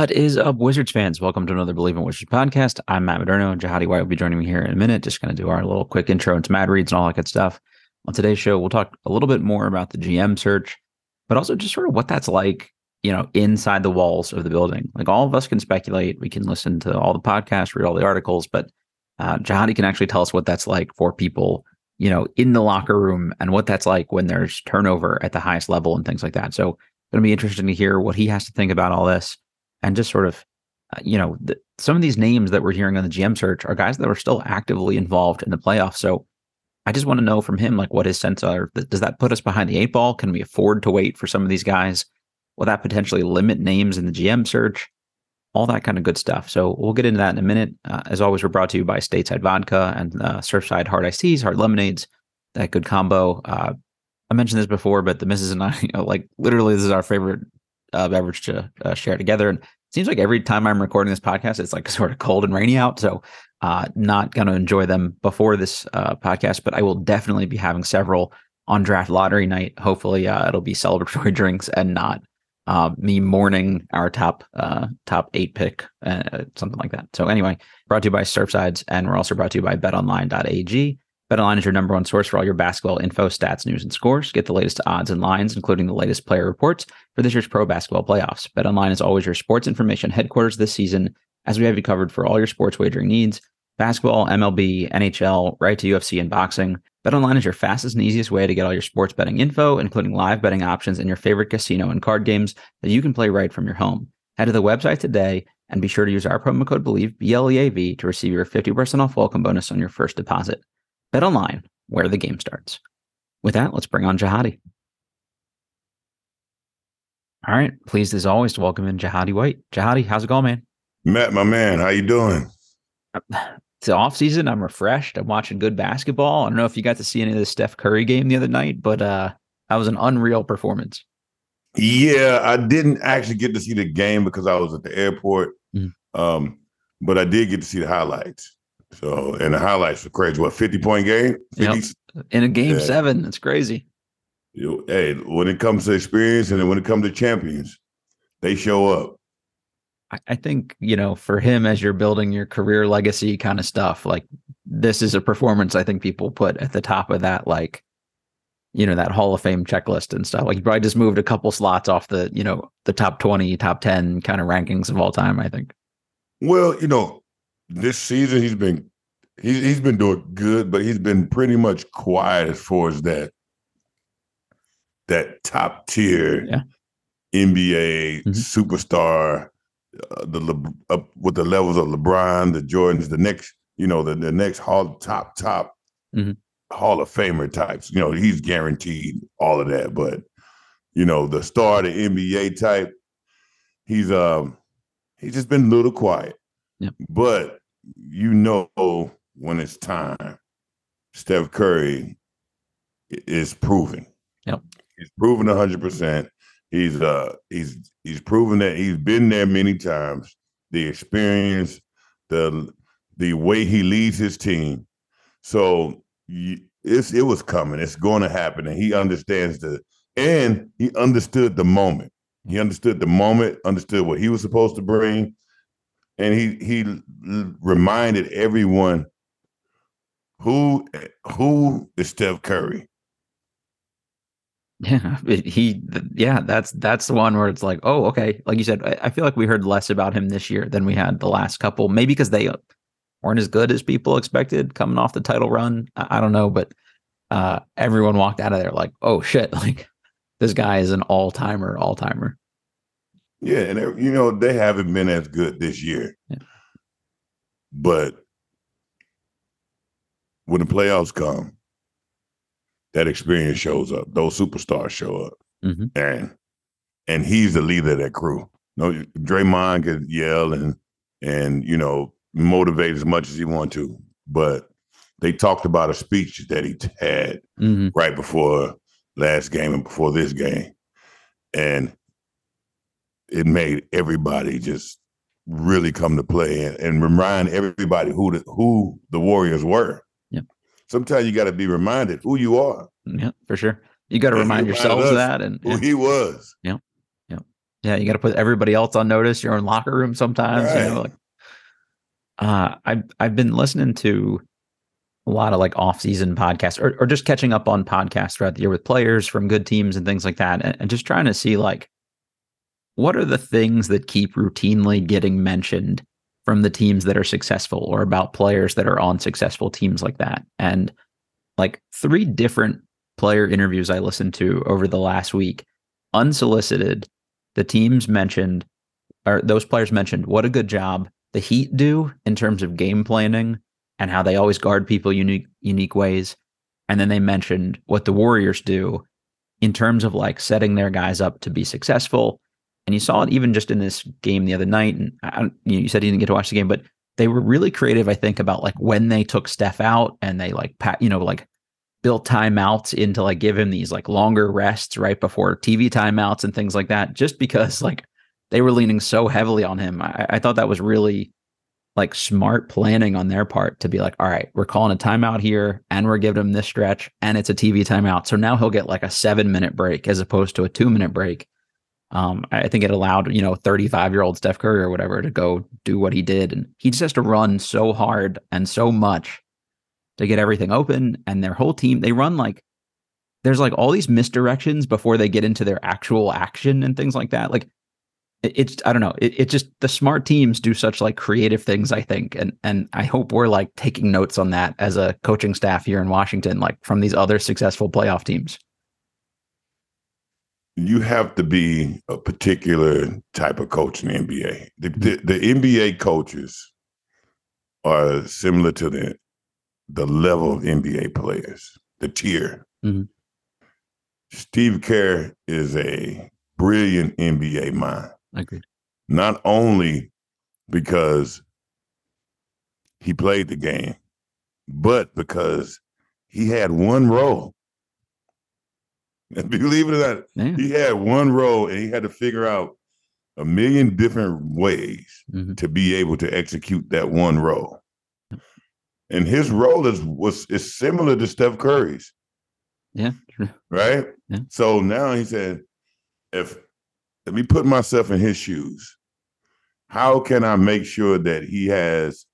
What is up, Wizards fans? Welcome to another Bleav in Wizards podcast. I'm Matt Modderno. and Jahadi White will be joining me here in a minute. Just going to do our little quick intro into Mad Reads and all that good stuff. On today's show, we'll talk a little bit more about the GM search, but also just sort of what that's like, you know, inside the walls of the building. Like all of us can speculate, we can listen to all the podcasts, read all the articles, but uh, Jahadi can actually tell us what that's like for people, you know, in the locker room and what that's like when there's turnover at the highest level and things like that. So, to be interesting to hear what he has to think about all this and just sort of, uh, you know, the, some of these names that we're hearing on the GM search are guys that are still actively involved in the playoffs. So I just want to know from him, like, what his sense are. Does that put us behind the eight ball? Can we afford to wait for some of these guys? Will that potentially limit names in the GM search? All that kind of good stuff. So we'll get into that in a minute. Uh, as always, we're brought to you by Stateside Vodka and uh, Surfside Hard Iced Teas, Hard Lemonades. That good combo. Uh, I mentioned this before, but the missus and I, you know, like literally, this is our favorite uh, beverage to uh, share together. And it seems like every time I'm recording this podcast, it's like sort of cold and rainy out. So, uh, not going to enjoy them before this uh, podcast, but I will definitely be having several on draft lottery night. Hopefully, uh, it'll be celebratory drinks and not uh, me mourning our top uh, top eight pick, something like that. So, anyway, brought to you by Surfsides, and we're also brought to you by BetOnline.ag. BetOnline is your number one source for all your basketball info, stats, news, and scores. Get the latest odds and lines, including the latest player reports for this year's pro basketball playoffs. BetOnline is always your sports information headquarters this season, as we have you covered for all your sports wagering needs basketball, MLB, NHL, right to UFC and boxing. BetOnline is your fastest and easiest way to get all your sports betting info, including live betting options and your favorite casino and card games that you can play right from your home. Head to the website today and be sure to use our promo code BLEAV, B L E A V, to receive your 50% off welcome bonus on your first deposit. Bet online, where the game starts. With that, let's bring on Jahadi. All right, pleased as always to welcome in Jahadi White. Jahadi, how's it going, man? Matt, my man, how you doing? It's the off season. I'm refreshed. I'm watching good basketball. I don't know if you got to see any of the Steph Curry game the other night, but uh, that was an unreal performance. Yeah, I didn't actually get to see the game because I was at the airport. Mhm. Um, but I did get to see the highlights. So, and the highlights were crazy. What, 50 point game? 50, In a game Yeah. seven, That's crazy. you- hey, when it comes to experience and when it comes to champions, they show up. I, I think, you know, for him as you're building your career legacy kind of stuff, like this is a performance I think people put at the top of that, like, you know, that Hall of Fame checklist and stuff. Like he probably just moved a couple slots off the, you know, the top 20, top 10 kind of rankings of all time, I think. Well, you know, this season he's been he's he's been doing good, but he's been pretty much quiet as far as that that top tier Yeah. NBA Mhm. superstar, uh, the Le- up with the levels of LeBron, the Jordans, the next you know the the next hall top top Mhm. Hall of Famer types. You know he's guaranteed all of that, but you know the star, the NBA type, he's um he's just been a little quiet. Yep. But you know when it's time, Steph Curry is proving. Yep. He's proven hundred percent. He's uh he's he's proven that he's been there many times. The experience, the the way he leads his team. So it's it was coming. It's going to happen, and he understands the and he understood the moment. He understood the moment, understood what he was supposed to bring, and he he reminded everyone who who is Steph Curry. Yeah, he. Yeah, that's that's the one where it's like, oh, okay. Like you said, I, feel like we heard less about him this year than we had the last couple. Maybe because they weren't as good as people expected coming off the title run. I, I don't know, but uh, everyone walked out of there like, oh shit, like this guy is an all timer, all timer. Yeah, and you know they haven't been as good this year, yeah. but when the playoffs come, that experience shows up. Those superstars show up, mm-hmm. and and he's the leader of that crew. no, Draymond could yell and and you know motivate as much as he want to, but they talked about a speech that he had mm-hmm. right before last game and before this game, and it made everybody just really come to play and, and remind everybody who the, who the Warriors were. Yeah. Sometimes you got to be reminded who you are. Yeah, for sure. You got to remind yourselves of that and who he was. Yeah. Yeah. Yeah. You got to put everybody else on notice. Your own locker room sometimes. Right. You know, like, uh, I've I've been listening to a lot of like off-season podcasts or, or just catching up on podcasts throughout the year with players from good teams and things like that and, and just trying to see like what are the things that keep routinely getting mentioned from the teams that are successful or about players that are on successful teams like that and like three different player interviews i listened to over the last week unsolicited the teams mentioned or those players mentioned what a good job the heat do in terms of game planning and how they always guard people unique unique ways. And then they mentioned what the Warriors do in terms of like setting their guys up to be successful. And you saw it even just in this game the other night. And I, you said you didn't get to watch the game, but they were really creative, I think, about like when they took Steph out and they like pat, you know, like built timeouts into like give him these like longer rests right before TV timeouts and things like that, just because like they were leaning so heavily on him. I, I thought that was really like smart planning on their part to be like, all right, we're calling a timeout here and we're giving him this stretch and it's a TV timeout. So now he'll get like a seven minute break as opposed to a two minute break. Um, I think it allowed, you know, 35 year old Steph Curry or whatever to go do what he did. And he just has to run so hard and so much to get everything open. And their whole team, they run like, there's like all these misdirections before they get into their actual action and things like that. Like it's I don't know. It, it just the smart teams do such like creative things. I think, and and I hope we're like taking notes on that as a coaching staff here in Washington, like from these other successful playoff teams. You have to be a particular type of coach in the NBA. The, the, the NBA coaches are similar to the the level of NBA players, the tier. Mm-hmm. Steve Kerr is a brilliant NBA mind. Agreed. Not only because he played the game, but because he had one role. And believe it or not, yeah. he had one role and he had to figure out a million different ways mm-hmm. to be able to execute that one role. And his role is was is similar to Steph Curry's. Yeah. Right? Yeah. So now he said, if let me put myself in his shoes. How can I make sure that he has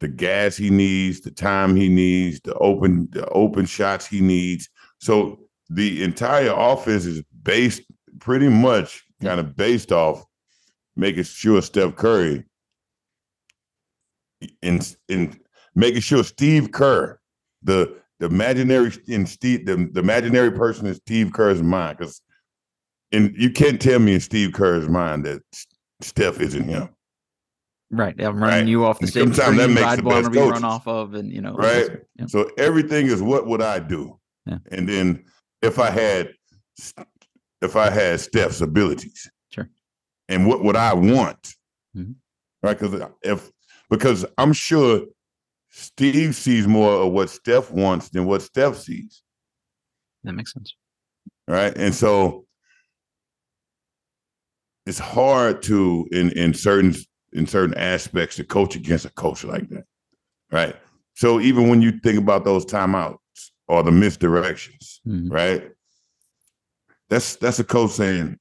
the gas he needs, the time he needs, the open the open shots he needs? So the entire offense is based pretty much kind of based off making sure Steph Curry in in making sure Steve Kerr, the the imaginary in Steve, the, the imaginary person in Steve Kerr's mind, because and you can't tell me in Steve Kerr's mind that Steph isn't him. Right. I'm running right? you off the same Sometimes that makes I'd want to be run off of, and you know, right. Yeah. So everything is what would I do? Yeah. And then if I had, if I had Steph's abilities, sure. And what would I want? Mm-hmm. Right. Because if because I'm sure Steve sees more of what Steph wants than what Steph sees. That makes sense. Right. And so it's hard to in in certain in certain aspects to coach against a coach like that, right? So even when you think about those timeouts or the misdirections, mm-hmm. right? That's that's a coach saying,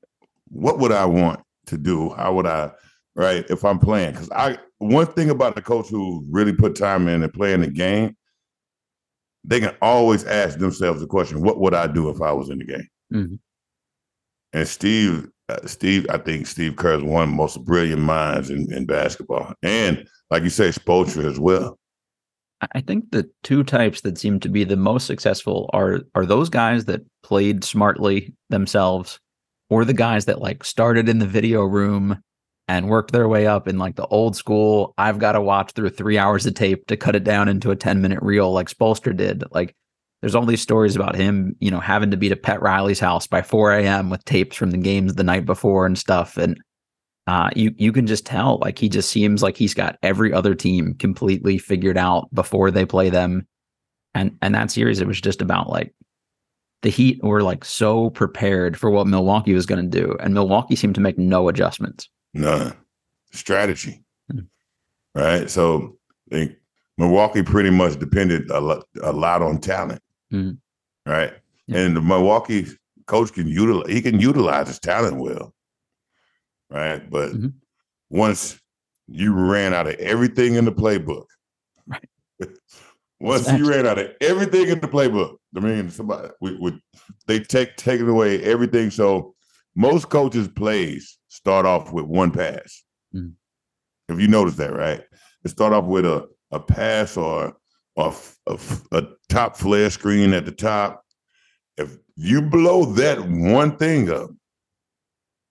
"What would I want to do? How would I, right? If I'm playing, because I one thing about the coach who really put time in and playing the game, they can always ask themselves the question, "What would I do if I was in the game?" Mhm. And Steve, uh, Steve, I think Steve Kerr is one of the most brilliant minds in, in basketball, and like you say, Spoelstra as well. I- think the two types that seem to be the most successful are are those guys that played smartly themselves, or the guys that like started in the video room and worked their way up in like the old school. I've got to watch through three hours of tape to cut it down into a ten minute reel, like Spoelstra did. Like, there's all these stories about him, you know, having to be to Pat Riley's house by 4 a.m. with tapes from the games the night before and stuff, and uh, you you can just tell like he just seems like he's got every other team completely figured out before they play them, and and that series it was just about like the Heat were like so prepared for what Milwaukee was going to do, and Milwaukee seemed to make no adjustments. None strategy, Hmm. right? So they, Milwaukee pretty much depended a lot, a lot on talent, Mhm. right? Yeah. And the Milwaukee coach can utilize he can utilize his talent well, right? But Mhm. once you ran out of everything in the playbook, Right. once That's you ran out of everything in the playbook, I mean, somebody we, we, they take taking away everything. So most coaches' plays start off with one pass. Mhm. If you notice that, right? They start off with a a pass or a, f- a top flare screen at the top. If you blow that one thing up,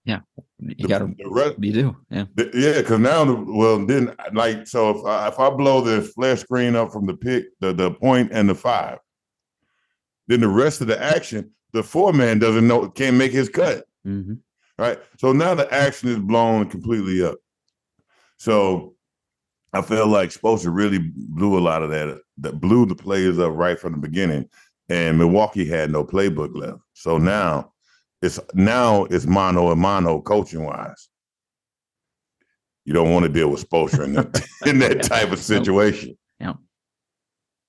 Yeah, you got to you do yeah the- yeah, because now, the, well, then, like, so if I, if I blow the flash screen up from the pick, the the point and the five, then the rest of the action, the four man doesn't know, can't make his cut, hmm right? So now the action is blown completely up. So I feel like Spoelstra really blew a lot of that, that blew the players up right from the beginning, and Milwaukee had no playbook left. So now it's now it's mono and mono coaching wise. You don't want to deal with Spoelstra in that, in that type of situation. Yeah.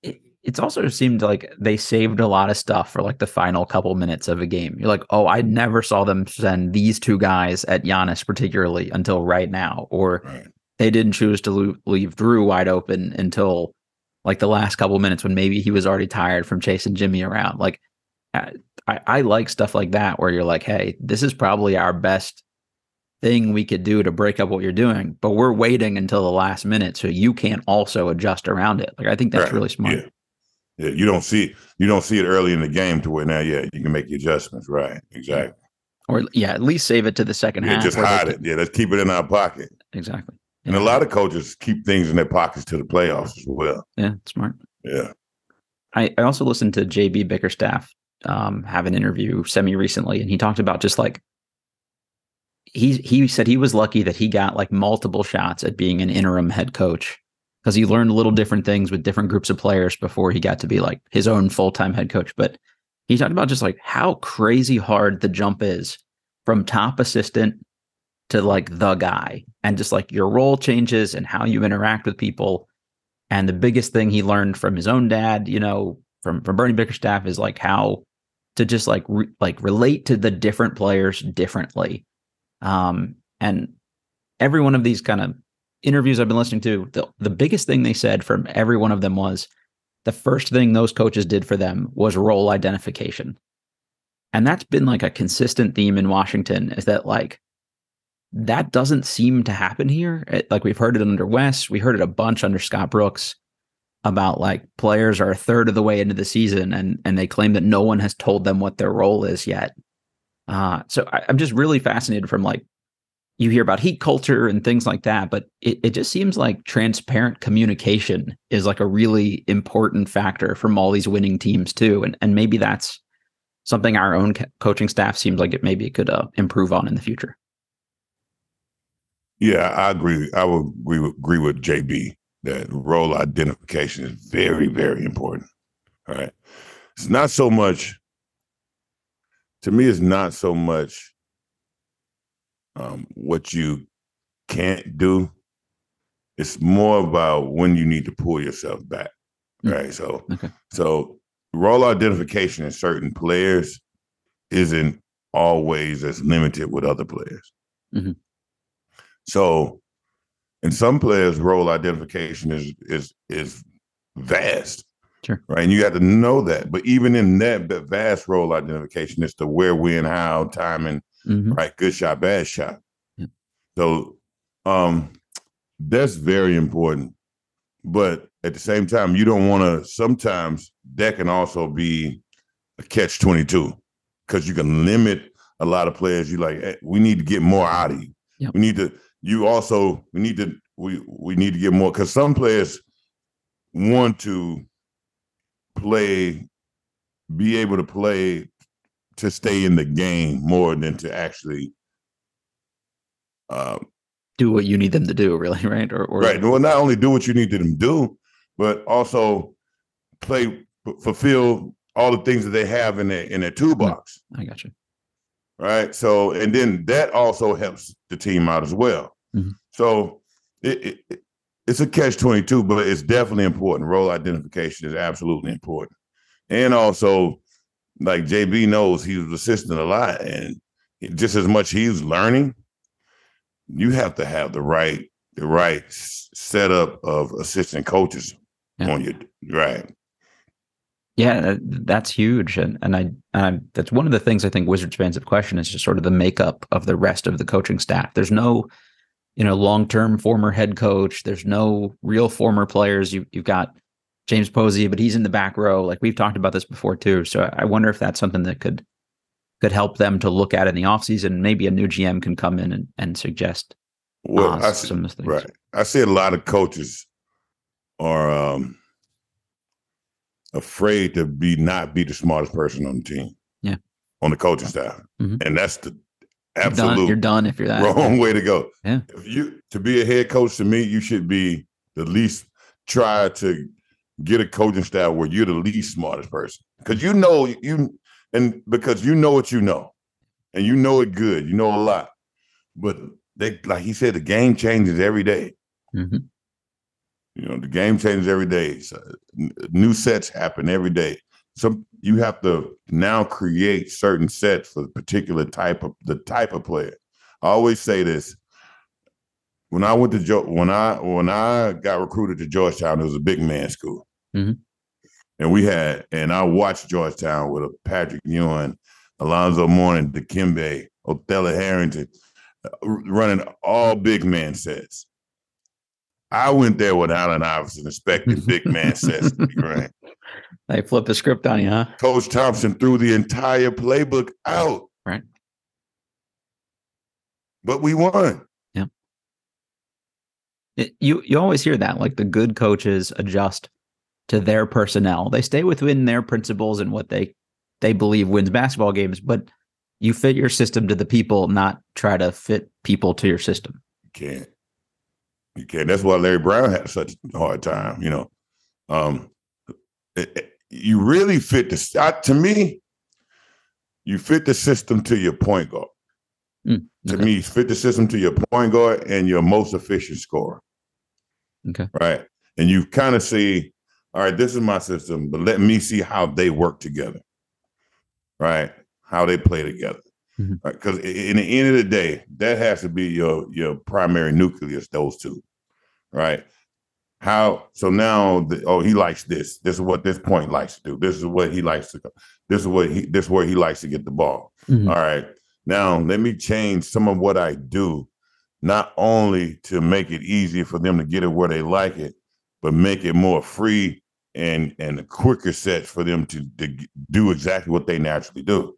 It, it's also seemed like they saved a lot of stuff for like the final couple minutes of a game. You're like, oh, I never saw them send these two guys at Giannis particularly until right now, or Right. they didn't choose to lo- leave Drew wide open until like the last couple minutes when maybe he was already tired from chasing Jimmy around. Like, uh, I, I like stuff like that where you're like, hey, this is probably our best thing we could do to break up what you're doing, but we're waiting until the last minute so you can't also adjust around it. Like, I think that's Right. really smart. Yeah. Yeah, you don't see it. You don't see it early in the game to where now, yeah, you can make the adjustments. Right, exactly. or yeah, at least save it to the second Yeah, half. just hide can- it. Yeah, let's keep it in our pocket. Exactly. And a lot of coaches keep things in their pockets to the playoffs as well. Yeah, smart. Yeah. I, I also listened to JB Bickerstaff um, have an interview semi recently, and he talked about just like he he said he was lucky that he got like multiple shots at being an interim head coach because he learned little different things with different groups of players before he got to be like his own full time head coach. But he talked about just like how crazy hard the jump is from top assistant to like the guy, and just like your role changes and how you interact with people. And the biggest thing he learned from his own dad, you know, from from Bernie Bickerstaff, is like how to just like re- like relate to the different players differently. Um, and every one of these kind of interviews I've been listening to, the, the biggest thing they said from every one of them was the first thing those coaches did for them was role identification. And that's been like a consistent theme in Washington is that like that doesn't seem to happen here. It- like we've heard it under Wes, we heard it a bunch under Scott Brooks about like players are a third of the way into the season and and they claim that no one has told them what their role is yet. Uh, so I, I'm just really fascinated from like you hear about heat culture and things like that, but it, it just seems like transparent communication is like a really important factor from all these winning teams too, and and maybe that's something our own co- coaching staff seems like it maybe could uh, improve on in the future. Yeah, I agree. I would agree with, agree with JB that role identification is very, very important. All right. It's not so much, to me, it's not so much um, what you can't do. It's more about when you need to pull yourself back. Mm. Right. So, Okay. so role identification in certain players isn't always as limited with other players. Mhm. So, in some players, role identification is is is vast. Sure. Right. And you have to know that. But even in that vast role identification, it's the where, when, how, timing, Mhm. right? Good shot, bad shot. Yeah. So um that's very important. But at the same time, you don't want to sometimes that can also be a catch 22 because you can limit a lot of players. You like, "Hey, we need to get more out of you. Yep. We need to, you also, we need to, we we need to get more because some players want to play, be able to play to stay in the game more than to actually um, Do what you need them to do, really, right? Or, or right. Well, not only do what you need them to do, but also play f- fulfill all the things that they have in their in their toolbox. I got you. Right. So and then that also helps the team out as well. Mhm. So it, it- it it's a catch twenty two, but it's definitely important. Role identification is absolutely important, and also like JB knows he was assistant a lot, and just as much he's learning, you have to have the right the right setup of assistant coaches Yeah. on your right. Yeah, that's huge, and and I and I, that's one of the things I think Wizards fans have questioned is just sort of the makeup of the rest of the coaching staff. There's no, you know, long term former head coach. There's no real former players. You you've got James Posey, but he's in the back row. Like we've talked about this before too. So I wonder if that's something that could could help them to look at in the offseason. Maybe a new GM can come in and, and suggest Well, uh, I see, some things. right. I see a lot of coaches are um, afraid to be not be the smartest person on the team. Yeah. On the coaching staff, Mhm. and that's the You're done, you're done if you're that. wrong way to go. Yeah. If you to be a head coach to me, you should be the least try to get a coaching staff where you're the least smartest person because you know you and because you know what you know and you know it good, you know a lot, but they like he said the game changes every day. Mhm. You know, the game changes every day. So, new sets happen every day. So you have to now create certain sets for the particular type of the type of player. I always say this. When I went to jo- when I when I got recruited to Georgetown, it was a big man school. Mhm. And we had, and I watched Georgetown with a Patrick Ewing, Alonzo Mourning, Dikembe, Othella Harrington, uh, running all big man sets. I went there with Allen Iverson expecting big man sets to be ran. They flip the script on you, huh? Coach Thompson threw the entire playbook out. Right. But we won. It, you you always hear that like the good coaches adjust to their personnel. They stay within their principles and what they they believe wins basketball games, but you fit your system to the people, not try to fit people to your system. You can't. You can't. That's why Larry Brown had such a hard time. You know, um, it- it- you really fit the. I, to me, you fit the system to your point guard. Mm, To me, you fit the system to your point guard and your most efficient scorer. Okay. Right. And you kind of see, all right, this is my system, but let me see how they work together. Right. How they play together. Because in the end of the day, that has to be your your primary nucleus, those two. Right. How so now the, oh he likes this. This is what this point likes to do. This is what he likes to this is what he this is where he likes to get the ball. Mhm. All right. Now let me change some of what I do, not only to make it easier for them to get it where they like it, but make it more free and and a quicker set for them to, to do exactly what they naturally do.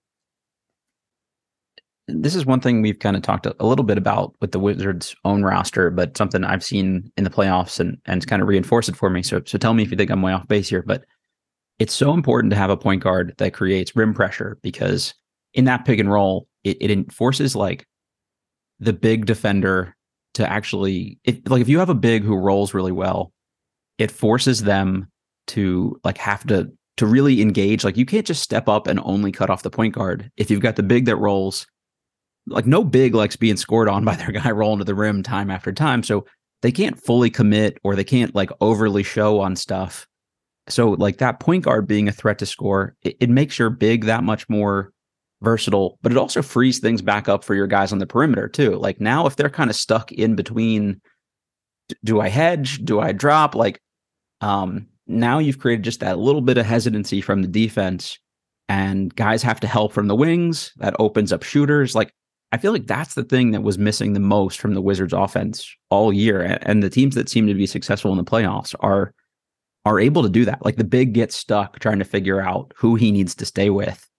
This is one thing we've kind of talked a, little bit about with the Wizards' own roster, but something I've seen in the playoffs and and it's kind of reinforced it for me. So so tell me if you think I'm way off base here, but it's so important to have a point guard that creates rim pressure because in that pick and roll, it, it enforces like the big defender to actually if like if you have a big who rolls really well, it forces them to like have to to really engage. Like you can't just step up and only cut off the point guard. If you've got the big that rolls, like no big likes being scored on by their guy rolling to the rim time after time. So they can't fully commit or they can't like overly show on stuff. So like that point guard being a threat to score, it, it makes your big that much more versatile, but it also frees things back up for your guys on the perimeter too. Like now if they're kind of stuck in between do I hedge? Do I drop? Like um now you've created just that little bit of hesitancy from the defense and guys have to help from the wings. That opens up shooters. Like I feel like that's the thing that was missing the most from the Wizards offense all year. And the teams that seem to be successful in the playoffs are are able to do that. Like the big gets stuck trying to figure out who he needs to stay with.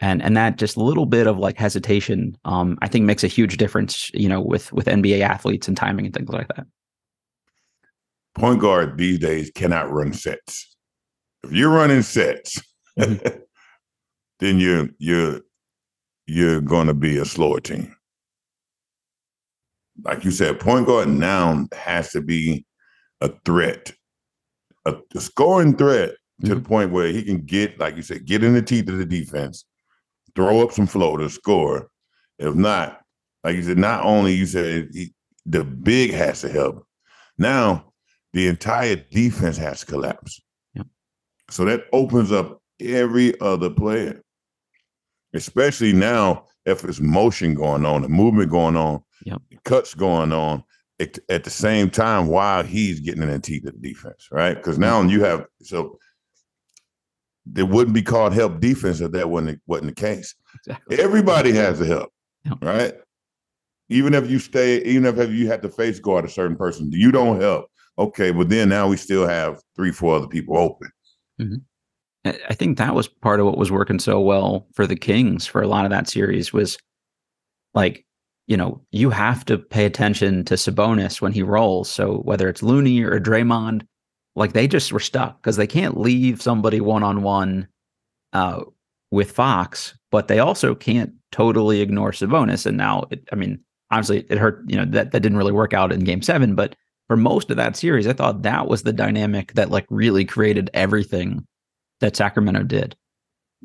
And and that just little bit of like hesitation, um, I think makes a huge difference, you know, with with NBA athletes and timing and things like that. Point guard these days cannot run sets. If you're running sets, mm-hmm. then you're you're you're going to be a slower team. Like you said, point guard now has to be a threat, a, a scoring threat mm-hmm. to the mm-hmm. point where he can get, like you said, get in the teeth of the defense, throw up some floaters, score. If not, like you said, not only you said he, the big has to help. Now the entire defense has to collapse. Yep. So that opens up every other player especially now if there's motion going on, the movement going on, yep. cuts going on at, at, the same time while he's getting in the teeth of the defense, right? Because now you have so there wouldn't be called help defense if that wasn't wasn't the case. Exactly. Everybody has to help, yep. right? Even if you stay, even if you have to face guard a certain person, you don't help. Okay, but then now we still have three, four other people open. Mm-hmm. I think that was part of what was working so well for the Kings for a lot of that series was like, you know, you have to pay attention to Sabonis when he rolls. So whether it's Looney or Draymond, like they just were stuck because they can't leave somebody one on one with Fox, but they also can't totally ignore Sabonis. And now, it, I mean, obviously it hurt, you know, that, that didn't really work out in game seven, but for most of that series, I thought that was the dynamic that like really created everything that Sacramento did.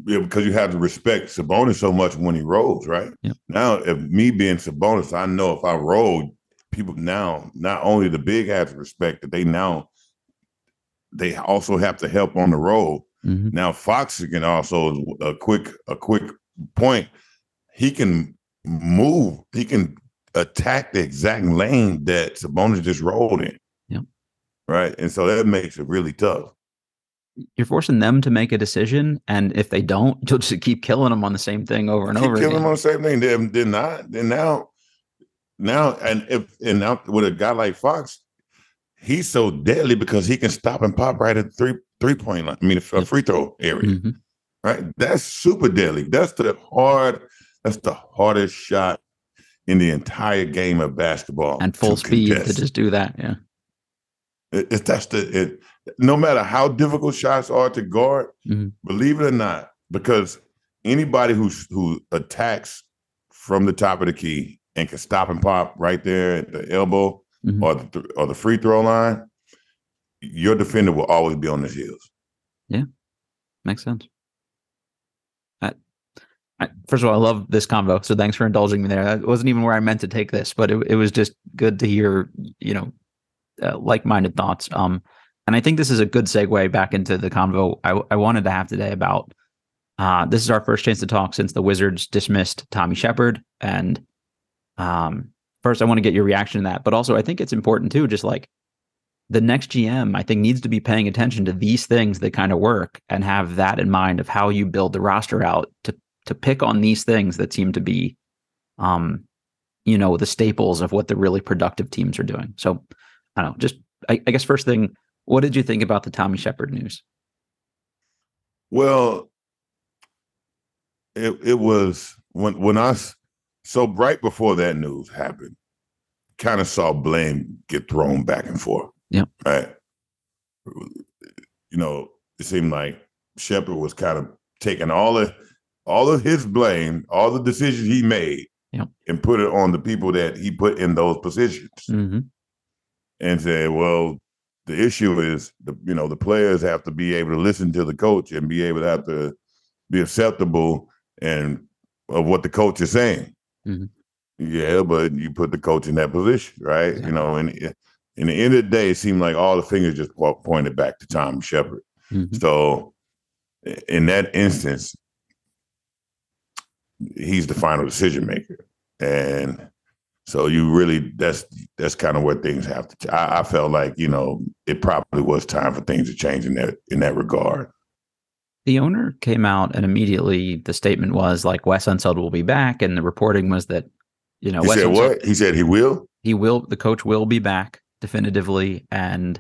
Yeah, because you have to respect Sabonis so much when he rolls, right? Yeah. Now, if me being Sabonis, I know if I roll, people now not only the big to respect that they now they also have to help on the roll. Mm-hmm. Now Fox can also a quick a quick point. He can move. He can attack the exact lane that Sabonis just rolled in. Yeah. Right, and so that makes it really tough you're forcing them to make a decision, and if they don't, you'll just keep killing them on the same thing over and keep over. Killing again. them on the same thing. Then, then not. Then now, now, and if and now with a guy like Fox, he's so deadly because he can stop and pop right at three three point line. I mean, a free throw area. Mm-hmm. Right. That's super deadly. That's the hard. That's the hardest shot in the entire game of basketball. And full speed contest. to just do that. Yeah. It, it, that's the it, no matter how difficult shots are to guard, mm-hmm. believe it or not, because anybody who's who attacks from the top of the key and can stop and pop right there at the elbow mm-hmm. or the or the free throw line, your defender will always be on his heels. Yeah, makes sense. I, I, first of all, I love this combo, so thanks for indulging me there. That wasn't even where I meant to take this, but it, it was just good to hear, you know, uh, like-minded thoughts. Um, and I think this is a good segue back into the convo I, I wanted to have today about. Uh, this is our first chance to talk since the Wizards dismissed Tommy Sheppard. and um, first I want to get your reaction to that, but also I think it's important too, just like the next GM, I think needs to be paying attention to these things that kind of work and have that in mind of how you build the roster out to to pick on these things that seem to be, um, you know, the staples of what the really productive teams are doing. So I don't know, just I, I guess first thing, what did you think about the Tommy Sheppard news? Well, it it was when when I so right before that news happened, kind of saw blame get thrown back and forth. Yeah. Right. You know, it seemed like Sheppard was kind of taking all of all of his blame, all the decisions he made, yep. and put it on the people that he put in those positions. Mm-hmm and say, well, the issue is the you know the players have to be able to listen to the coach and be able to have to be acceptable and of what the coach is saying. Mm-hmm. Yeah, but you put the coach in that position, right? Yeah. You know, and in the end of the day, it seemed like all the fingers just pointed back to Tom Sheppard. Mm-hmm. So, in that instance, he's the final decision maker, and So you really that's that's kind of where things have to. I, I felt like you know it probably was time for things to change in that in that regard. The owner came out and immediately the statement was like Wes Unseld will be back, and the reporting was that you know He Wes said Unseld- what? He said he will. he will the coach will be back definitively and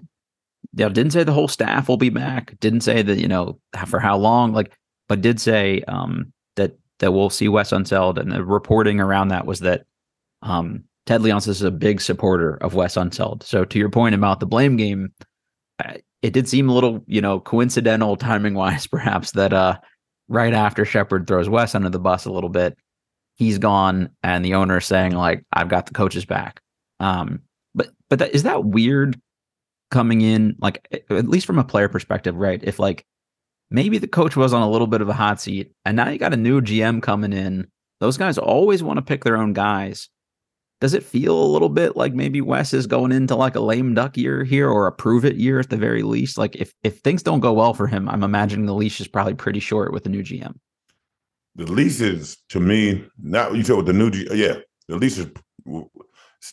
you know, didn't say the whole staff will be back didn't say that you know for how long like but did say um that that we'll see Wes Unseld and the reporting around that was that um Ted Leonsis is a big supporter of Wes Unseld so to your point about the blame game it did seem a little you know coincidental timing wise perhaps that uh right after Sheppard throws Wes under the bus a little bit he's gone and the owner is saying like I've got the coaches back um, but but that, is that weird coming in like at least from a player perspective, right? If like maybe the coach was on a little bit of a hot seat and now you got a new GM coming in, those guys always want to pick their own guys. Does it feel a little bit like maybe Wes is going into like a lame duck year here or a prove it year at the very least? Like if if things don't go well for him, I'm imagining the leash is probably pretty short with the new GM. The lease is to me not you said with the new G, yeah. The lease is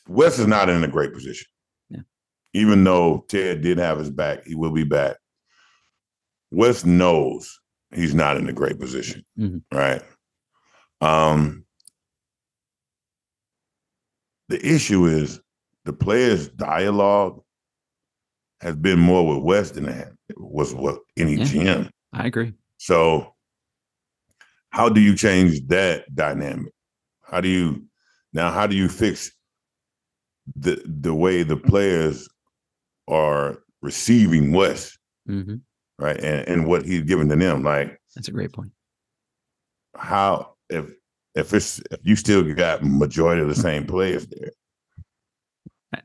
Wes is not in a great position. Yeah. Even though Ted did have his back, he will be back. Wes knows he's not in a great position, Mhm. right? Um, the issue is the players' dialogue has been more with Wes than it was with any Yeah. GM. I agree. So, how do you change that dynamic? How do you now? How do you fix the the way the players are receiving Wes, hmm right, and and what he's giving to them? Like That's a great point. how if if it's if you still got majority of the same players there,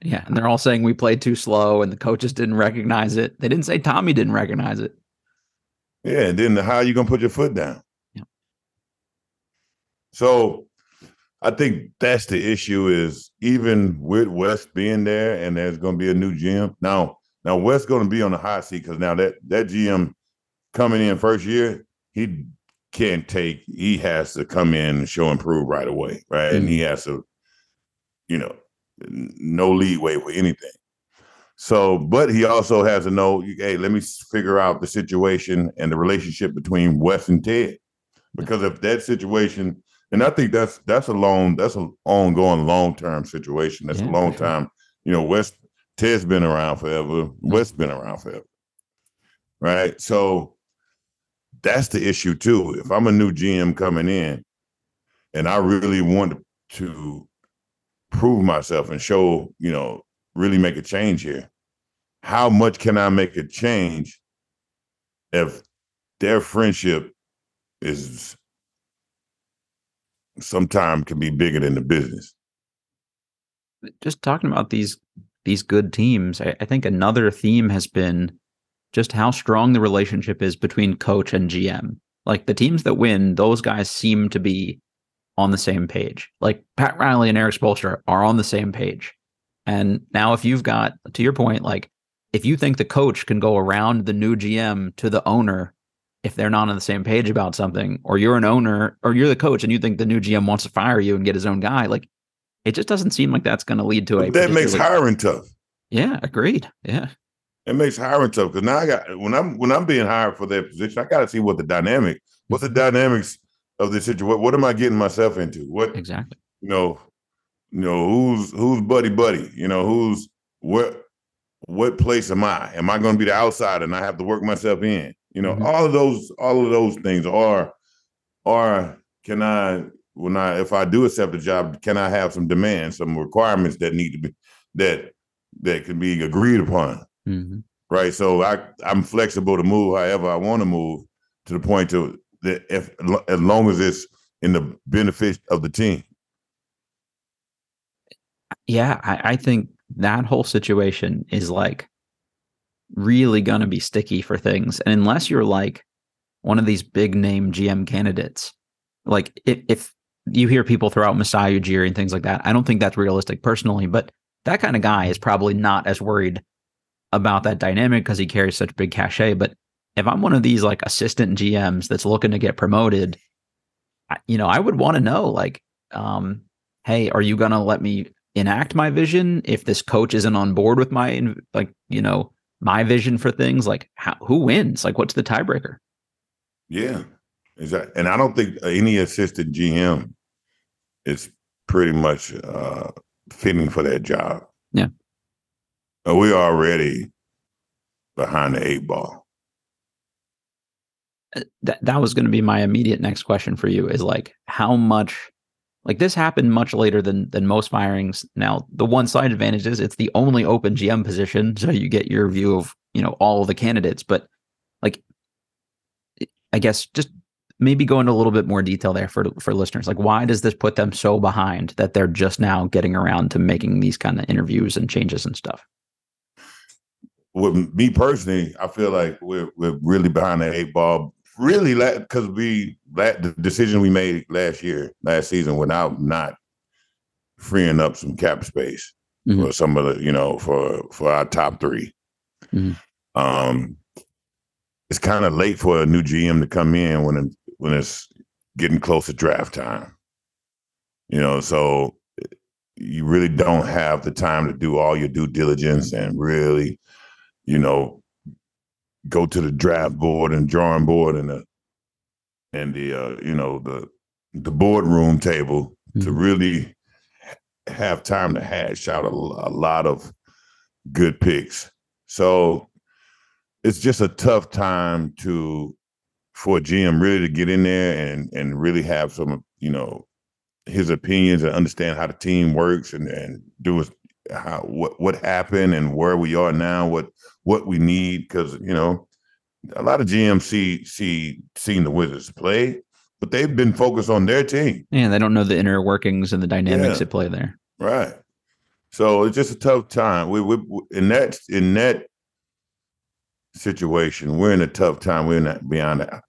Yeah, and they're all saying we played too slow, and the coaches didn't recognize it. They didn't say Tommy didn't recognize it. yeah, and then how are you gonna put your foot down? Yeah. So I think that's the issue is even with Wes being there and there's going to be a new GM. Now, now Wes going to be on the hot seat because now that that GM coming in first year, he can't take. He has to come in and show improve right away, right? And he mm-hmm. has to, you know, no leeway for anything. So, but he also has to know, hey, let me figure out the situation and the relationship between Wes and Ted, because if that situation and I think that's that's a long that's an ongoing long term situation. That's Yeah, a long sure. time. You know, Wes Ted's been around forever. Wes's mm-hmm. been around forever. Right. So that's the issue too. If I'm a new GM coming in and I really want to prove myself and show, you know, really make a change here, how much can I make a change if their friendship is sometimes can be bigger than the business. Just talking about these these good teams, I, I think another theme has been just how strong the relationship is between coach and GM. Like the teams that win, those guys seem to be on the same page. Like Pat Riley and Erik Spoelstra are on the same page. And now if you've got to your point, like if you think the coach can go around the new GM to the owner if they're not on the same page about something, or you're an owner or you're the coach and you think the new GM wants to fire you and get his own guy, like it just doesn't seem like that's going to lead to a That makes hiring tough. Yeah, agreed. Yeah. It makes hiring tough because now I got when I'm when I'm being hired for that position, I got to see what the dynamic, what's the dynamics of the situation. What, what am I getting myself into? What Exactly. you know, you know who's who's buddy buddy. You know who's what what place am I? Am I going to be the outsider and I have to work myself in? You know, Mhm. all of those all of those things are are can I when I if I do accept the job, can I have some demands, some requirements that need to be that that can be agreed upon? Mhm. right? So I I'm flexible to move however I want to move to the point to that if as long as it's in the benefit of the team. Yeah, I, I think that whole situation is like really going to be sticky for things. And unless you're like one of these big name GM candidates, like if, if you hear people throw out Masai Ujiri and things like that, I don't think that's realistic personally, but that kind of guy is probably not as worried about that dynamic because he carries such big cachet. But if I'm one of these like assistant GMs that's looking to get promoted, I, you know, I would want to know like, um, hey, are you gonna let me enact my vision if this coach isn't on board with my like you know my vision for things? Like how, who wins? Like what's the tiebreaker? Yeah. Exactly and i don't think any assistant gm is pretty much uh fitting for that job. Yeah we're already behind the eight ball uh, that, that was going to be my immediate next question for you is like how much like this happened much later than than most firings. Now, the one side advantage is it's the only open GM position, so you get your view of you know all the candidates. But like, I guess just maybe go into a little bit more detail there for for listeners. Like, why does this put them so behind that they're just now getting around to making these kind of interviews and changes and stuff? With me personally, I feel like we're we're really behind the eight ball really because we that the decision we made last year, last season, without not freeing up some cap space mm-hmm. for some of the, you know, for for our top 3 mm-hmm. Um, it's kind of late for a new GM to come in when it, when it's getting close to draft time. You know, so you really don't have the time to do all your due diligence and really, you know, go to the draft board and drawing board and the and the uh, you know the the boardroom table mm-hmm. to really have time to hash out a, a lot of good picks. So it's just a tough time to for a GM really to get in there and and really have some you know his opinions and understand how the team works and and do how what what happened and where we are now, what what we need because you know a lot of GMs see see seen the Wizards play, but they've been focused on their team. Yeah, they don't know the inner workings and the dynamics yeah. at play there. Right. So it's just a tough time. We we in that in that situation, we're in a tough time. We're not beyond the,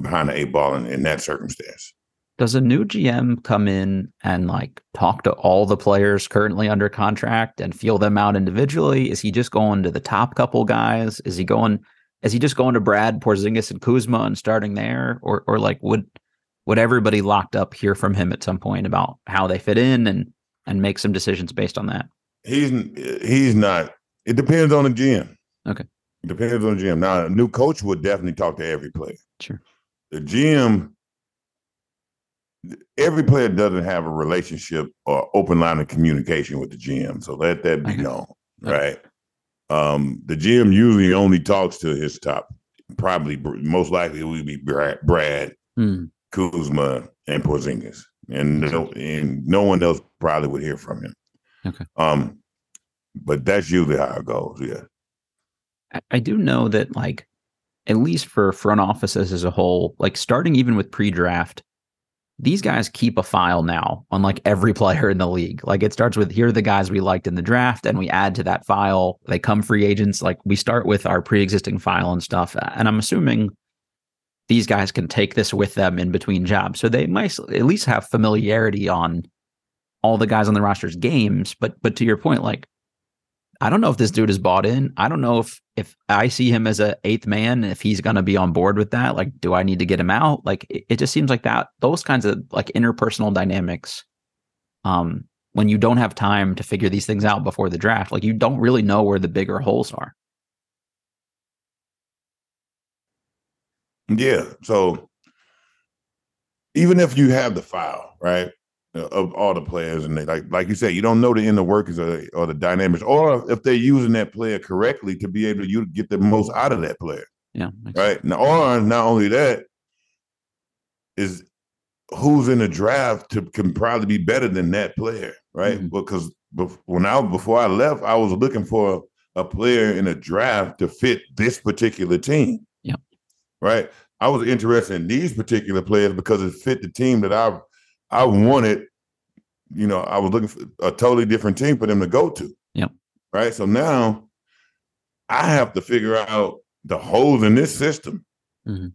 behind the eight ball in, in that circumstance. Does a new GM come in and like talk to all the players currently under contract and feel them out individually? Is he just going to the top couple guys? Is he going is he just going to Brad Porzingis and Kuzma and starting there, or or like would would everybody locked up hear from him at some point about how they fit in and and make some decisions based on that? He's he's not. It depends on the GM. Okay. It depends on the GM. Now, a new coach would definitely talk to every player. Sure. The GM, every player doesn't have a relationship or open line of communication with the GM. So let that be known, right? Um, the GM usually only talks to his top, probably most likely it would be Brad, Brad hmm. Kuzma, and Porzingis, and no, and no one else probably would hear from him. Okay. Um, but that's usually how it goes. Yeah. I, I do know that, like, at least for front offices as a whole, like starting even with pre-draft, these guys keep a file now on like every player in the league. Like it starts with here are the guys we liked in the draft, and we add to that file. They come free agents. Like we start with our pre-existing file and stuff. And I'm assuming these guys can take this with them in between jobs, so they might at least have familiarity on all the guys on the roster's games. But but to your point, like I don't know if this dude is bought in. I don't know if if I see him as a eighth man, if he's going to be on board with that. Like, do I need to get him out? Like, it, it, just seems like that. Those kinds of like interpersonal dynamics. Um, when you don't have time to figure these things out before the draft, like you don't really know where the bigger holes are. Yeah. So even if you have the file, right? Of all the players, and they, like like you said, you don't know the inner workings or, or the dynamics, or if they're using that player correctly to be able to you get the most out of that player. Yeah. Right. Now, or not only that is who's in the draft to can probably be better than that player, right? Mm-hmm. Because when I before I left, I was looking for a player in a draft to fit this particular team. Yeah. Right. I was interested in these particular players because it fit the team that I I wanted, you know, I was looking for a totally different team for them to go to. Yep. Right. So now I have to figure out the holes in this system, mm-hmm.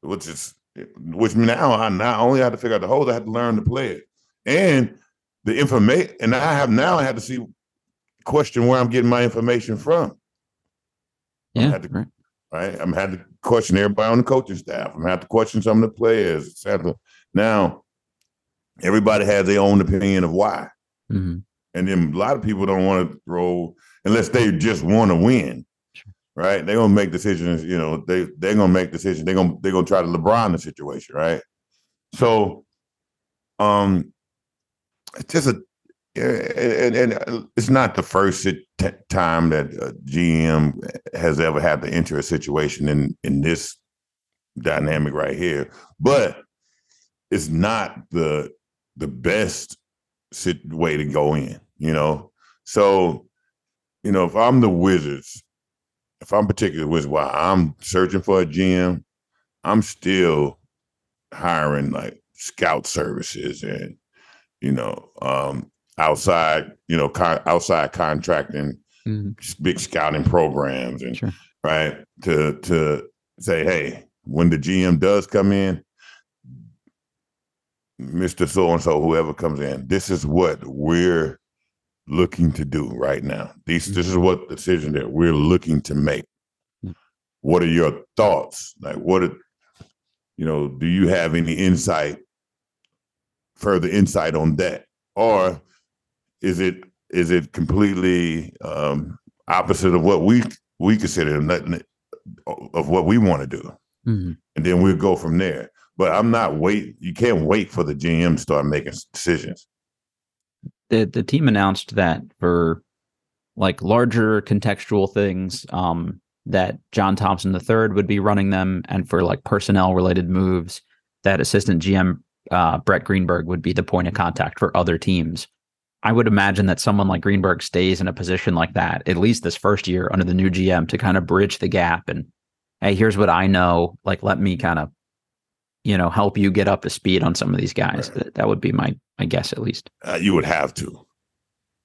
which is which now I not only have to figure out the holes, I have to learn to play it. And the information and I have now I have to see question where I'm getting my information from. Yeah. To, right. right. I'm had to question everybody on the coaching staff. I'm have to question some of the players, etc. Now everybody has their own opinion of why. Mm-hmm. And then a lot of people don't want to throw unless they just want to win. Right? They're gonna make decisions, you know, they they're gonna make decisions. They're gonna they're gonna try to LeBron the situation, right? So um it's just a and, and it's not the first time that a GM has ever had to enter a situation in in this dynamic right here, but it's not the the best way to go in. You know, so you know if I'm the Wizards, if I'm particular Wizard, while I'm searching for a GM, I'm still hiring like scout services and you know um outside, you know, con- outside contracting, mm-hmm. big scouting programs, and sure. right to to say, hey, when the GM does come in, Mister So and So, whoever comes in, this is what we're looking to do right now. These, mm-hmm. this is what decision that we're looking to make. Mm-hmm. What are your thoughts? Like, what, are, you know, do you have any insight, further insight on that, or is it is it completely um, opposite of what we we consider nothing of what we want to do, mm-hmm. and then we'll go from there. But I'm not wait. You can't wait for the GM to start making decisions. The the team announced that for like larger contextual things, um, that John Thompson III would be running them, and for like personnel related moves, that assistant GM uh, Brett Greenberg would be the point of contact for other teams. I would imagine that someone like Greenberg stays in a position like that, at least this first year under the new GM to kind of bridge the gap and hey, here's what I know. Like let me kind of, you know, help you get up to speed on some of these guys. Right. That, that would be my my guess at least. Uh, you would have to.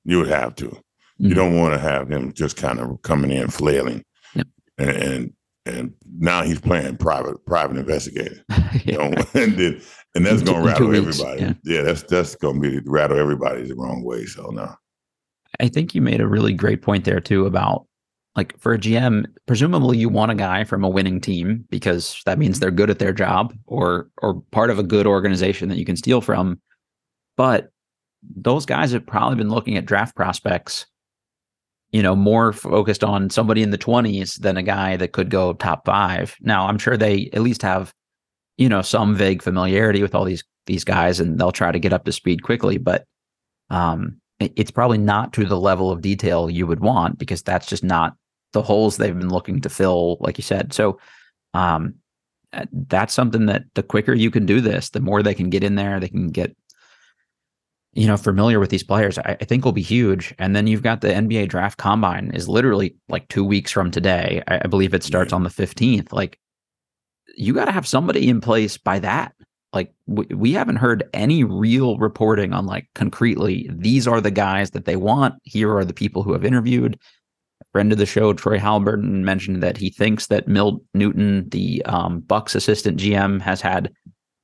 You would have to. Mm-hmm. You don't want to have him just kind of coming in flailing. Yep. And, and and now he's playing private private investigator. yeah. You know, and then and that's going to rattle everybody. Yeah. yeah, that's that's going to be rattle everybody the wrong way. So no, I think you made a really great point there too about like for a GM, presumably you want a guy from a winning team because that means they're good at their job or or part of a good organization that you can steal from. But those guys have probably been looking at draft prospects, you know, more focused on somebody in the 20s than a guy that could go top 5. Now, I'm sure they at least have you know some vague familiarity with all these these guys and they'll try to get up to speed quickly but um it's probably not to the level of detail you would want because that's just not the holes they've been looking to fill like you said so um uh, that's something that the quicker you can do this the more they can get in there they can get you know familiar with these players I, I think will be huge and then you've got the nba draft combine is literally like two weeks from today i, I believe it starts on the 15th like you got to have somebody in place by that. Like we, we haven't heard any real reporting on like concretely these are the guys that they want. Here are the people who have interviewed. Friend of the show, Troy Halliburton, mentioned that he thinks that Milt Newton, the um, Bucks assistant GM, has had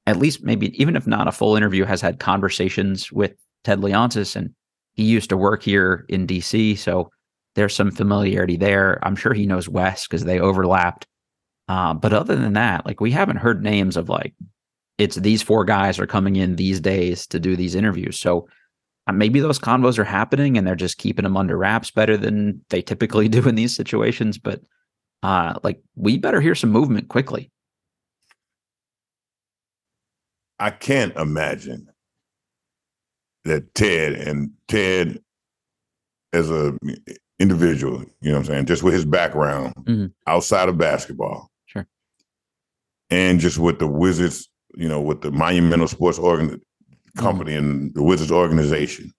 at least maybe even if not a full interview, has had conversations with Ted Leonsis, and he used to work here in DC, so there's some familiarity there. I'm sure he knows Wes because they overlapped. Uh, but other than that, like we haven't heard names of like it's these four guys are coming in these days to do these interviews. So maybe those convos are happening and they're just keeping them under wraps better than they typically do in these situations. But uh, like we better hear some movement quickly. I can't imagine that Ted and Ted as a individual, you know what I'm saying, just with his background mm-hmm. outside of basketball, and just with the Wizards, you know, with the Monumental Sports organ-. Company and the Wizards organization,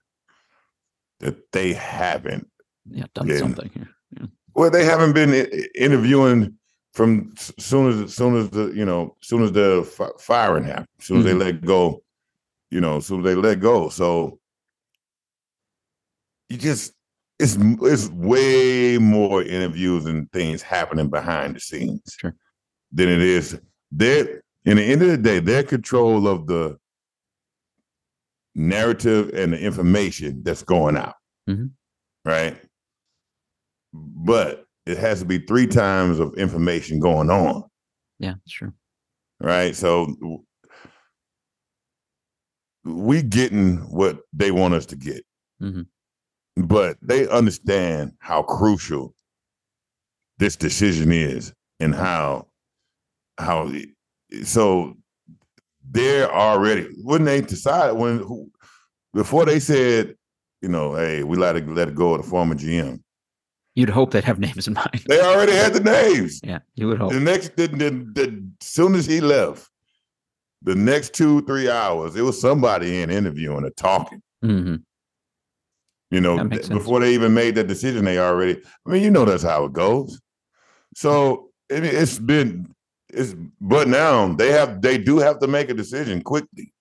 that they haven't yeah done been, something here. Yeah. Well, they haven't been interviewing from soon as soon as the you know soon as the firing happened, soon as mm-hmm. they let go, you know, soon as they let go. So you just it's it's way more interviews and things happening behind the scenes sure. than it is they're in the end of the day, their control of the narrative and the information that's going out. Mm-hmm. Right. But it has to be three times of information going on. Yeah, true. Right. So we getting what they want us to get. Mm-hmm. but they understand how crucial this decision is and how how so they're already when they decide when who, before they said you know hey we let it let it go of the former gm You'd hope they'd have names in mind. they already had the names Yeah, you would hope. the next the, the, the soon as he left the next two three hours it was somebody in interviewing or talking hmm You know, sense. before they even made that decision, they already. I mean, you know, that's how it goes. So I mean, it's been, it's but now they have, they do have to make a decision quickly.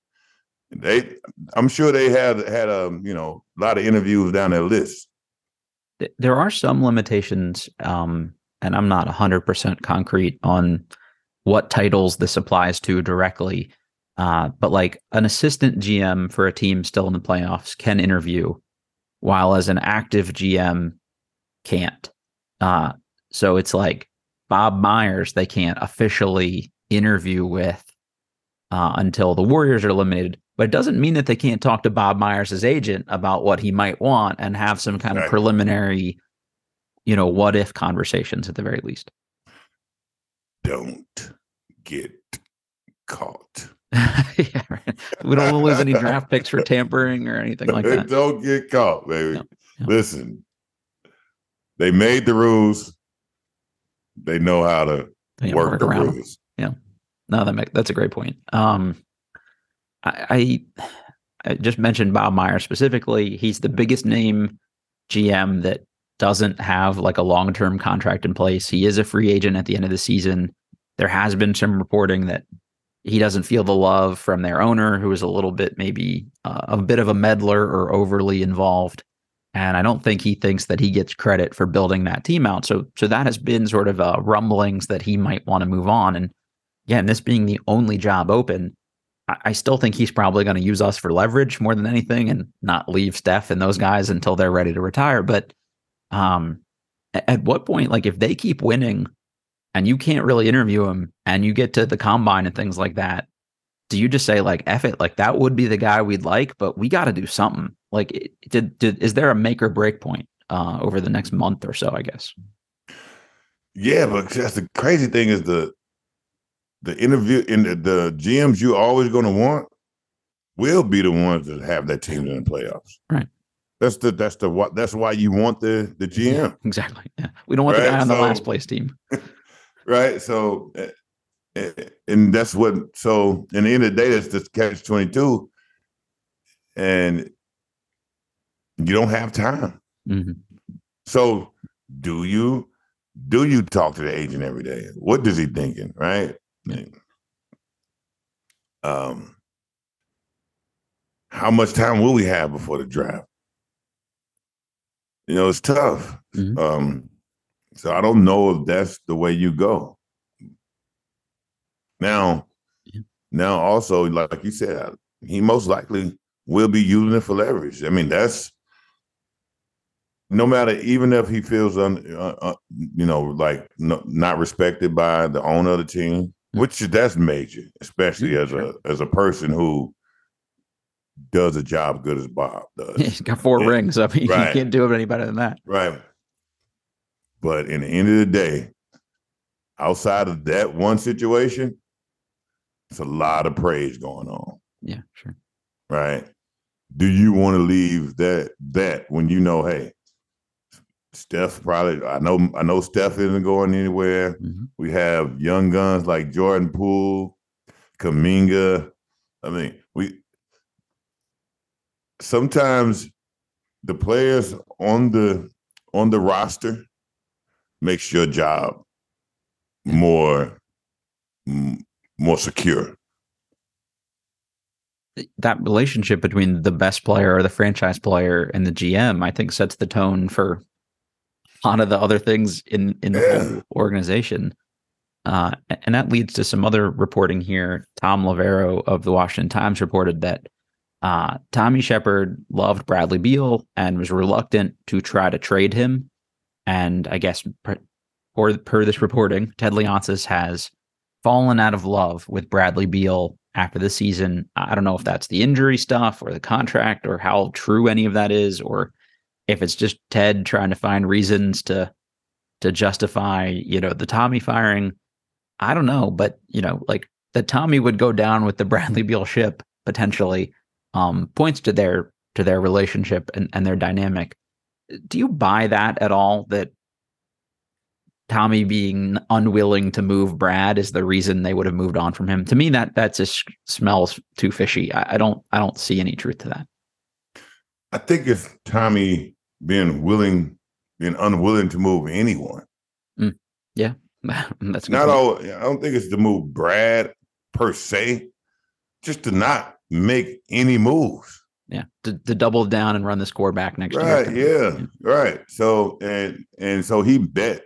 They, I'm sure they had had a you know a lot of interviews down their list. There are some limitations, um, and I'm not 100% concrete on what titles this applies to directly. Uh, but like an assistant GM for a team still in the playoffs can interview, while as an active GM can't. Uh, so it's like Bob Myers, they can't officially interview with uh, until the Warriors are eliminated. But it doesn't mean that they can't talk to Bob Myers' agent about what he might want and have some kind of preliminary, you know, what if conversations at the very least. Don't get caught. yeah, right. We don't want to lose any draft picks for tampering or anything like that. Don't get caught, baby. No, no. Listen, they made the rules. They know how to Yeah, work the around rules. No, that make, that's a great point. Um, I, I I just mentioned Bob Meyer specifically. He's the biggest name GM that doesn't have like a long term contract in place. He is a free agent at the end of the season. There has been some reporting that he doesn't feel the love from their owner, who is a little bit maybe uh, a bit of a meddler or overly involved. And I don't think he thinks that he gets credit for building that team out. So, so that has been sort of uh, rumblings that he might want to move on. And again, this being the only job open, I, I still think he's probably going to use us for leverage more than anything, and not leave Steph and those guys until they're ready to retire. But um, a- at what point, like if they keep winning, and you can't really interview him, and you get to the combine and things like that, do you just say like "eff it"? Like that would be the guy we'd like, but we got to do something. Like, did, did is there a make or break point uh, over the next month or so? I guess. Yeah, but that's the crazy thing is the the interview in the, the GMs you're always going to want will be the ones that have that team in the playoffs. Right. That's the that's the what that's why you want the the GM, Exactly. Yeah, we don't want the guy on the last place team. right? So, eh, eh, and that's what. So, in the end of the day, that's just catch twenty two, and you don't have time. Mhm. So, do you do you talk to the agent every day? What does he thinking? Right. Um, how much time will we have before the draft? You know, it's tough. Mhm. Um, so I don't know if that's the way you go. Now, Yeah. now also, like you said, he most likely will be using it for leverage. I mean, that's no matter even if he feels un, uh, uh, you know like no, not respected by the owner of the team, which that's major, especially as a as a person who does a job good as Bob does. He's got four Yeah. rings. I mean, Right. you can't do it any better than that. Right. But in the end of the day, outside of that one situation, it's a lot of praise going on, Yeah, sure. right? Do you want to leave that that when you know, hey, Steph probably I know I know Steph isn't going anywhere. Mhm. We have young guns like Jordan Poole, Kuminga. I mean, we sometimes the players on the on the roster makes your job more more secure. That relationship between the best player or the franchise player and the GM, I think, sets the tone for lot of the other things in in the Yeah. whole organization. Uh, and that leads to some other reporting here. Thom Loverro of the Washington Times reported that uh, Tommy Sheppard loved Bradley Beal and was reluctant to try to trade him. And I guess per, per, per this reporting, Ted Leonsis has fallen out of love with Bradley Beal after the season. I don't know if that's the injury stuff or the contract or how true any of that is, or if it's just Ted trying to find reasons to to justify, you know, the Tommy firing, I don't know, but you know, like that Tommy would go down with the Bradley Beal ship potentially um, points to their to their relationship and, and their dynamic. Do you buy that at all? That Tommy being unwilling to move Brad is the reason they would have moved on from him. To me, that that just smells too fishy. I, I don't I don't see any truth to that. I think if Tommy being willing, being unwilling to move anyone. Mm, yeah, that's not all. I don't think it's to move Brad per se, just to not make any moves. Yeah, to, to double down and run the score back next right, year. Right. Yeah. Right. So and and so he bet.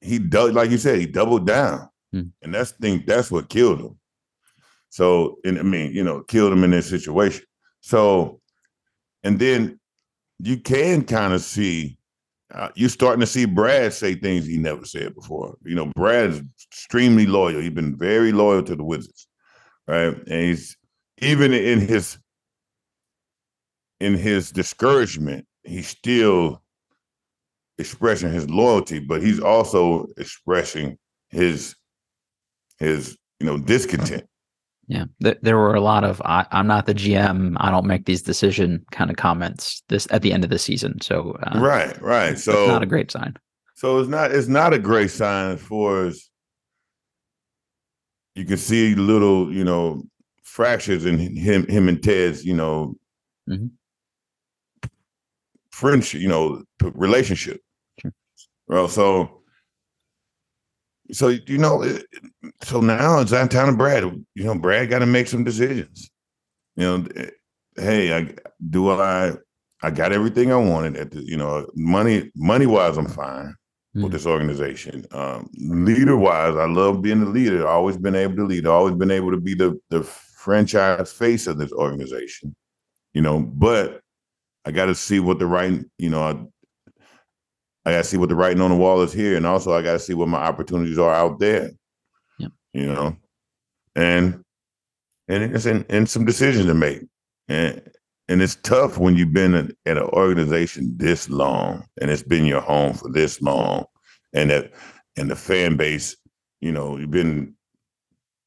He dug like you said. He doubled down, hmm. and that's think that's what killed him. So and I mean, you know, killed him in this situation. So, and then you can kind of see uh, you're starting to see Brad say things he never said before. You know, Brad is extremely loyal. He's been very loyal to the Wizards, right? And he's even in his in his discouragement, he's still expressing his loyalty, but he's also expressing his his you know discontent. Yeah, there were a lot of I, am not the GM. I don't make these decision kind of comments this at the end of the season. So uh, right, right. So not a great sign. So it's not it's not a great sign for us. You can see little, you know, fractures in him him and Ted's, you know, mm-hmm. friendship, you know, relationship. Sure. Well, so so you know, so now it's on time to Brad. You know, Brad got to make some decisions. You know, eh, hey, I do I I got everything I wanted at the you know money money wise I'm fine mm. with this organization. Um, leader wise, I love being the leader. I've always been able to lead. I've always been able to be the the franchise face of this organization. You know, but I got to see what the right you know I got to see what the writing on the wall is here, and also I got to see what my opportunities are out there. Yeah. You know, and and it's in, and some decisions to make, and and it's tough when you've been at, at an organization this long, and it's been your home for this long, and that and the fan base, you know, you've been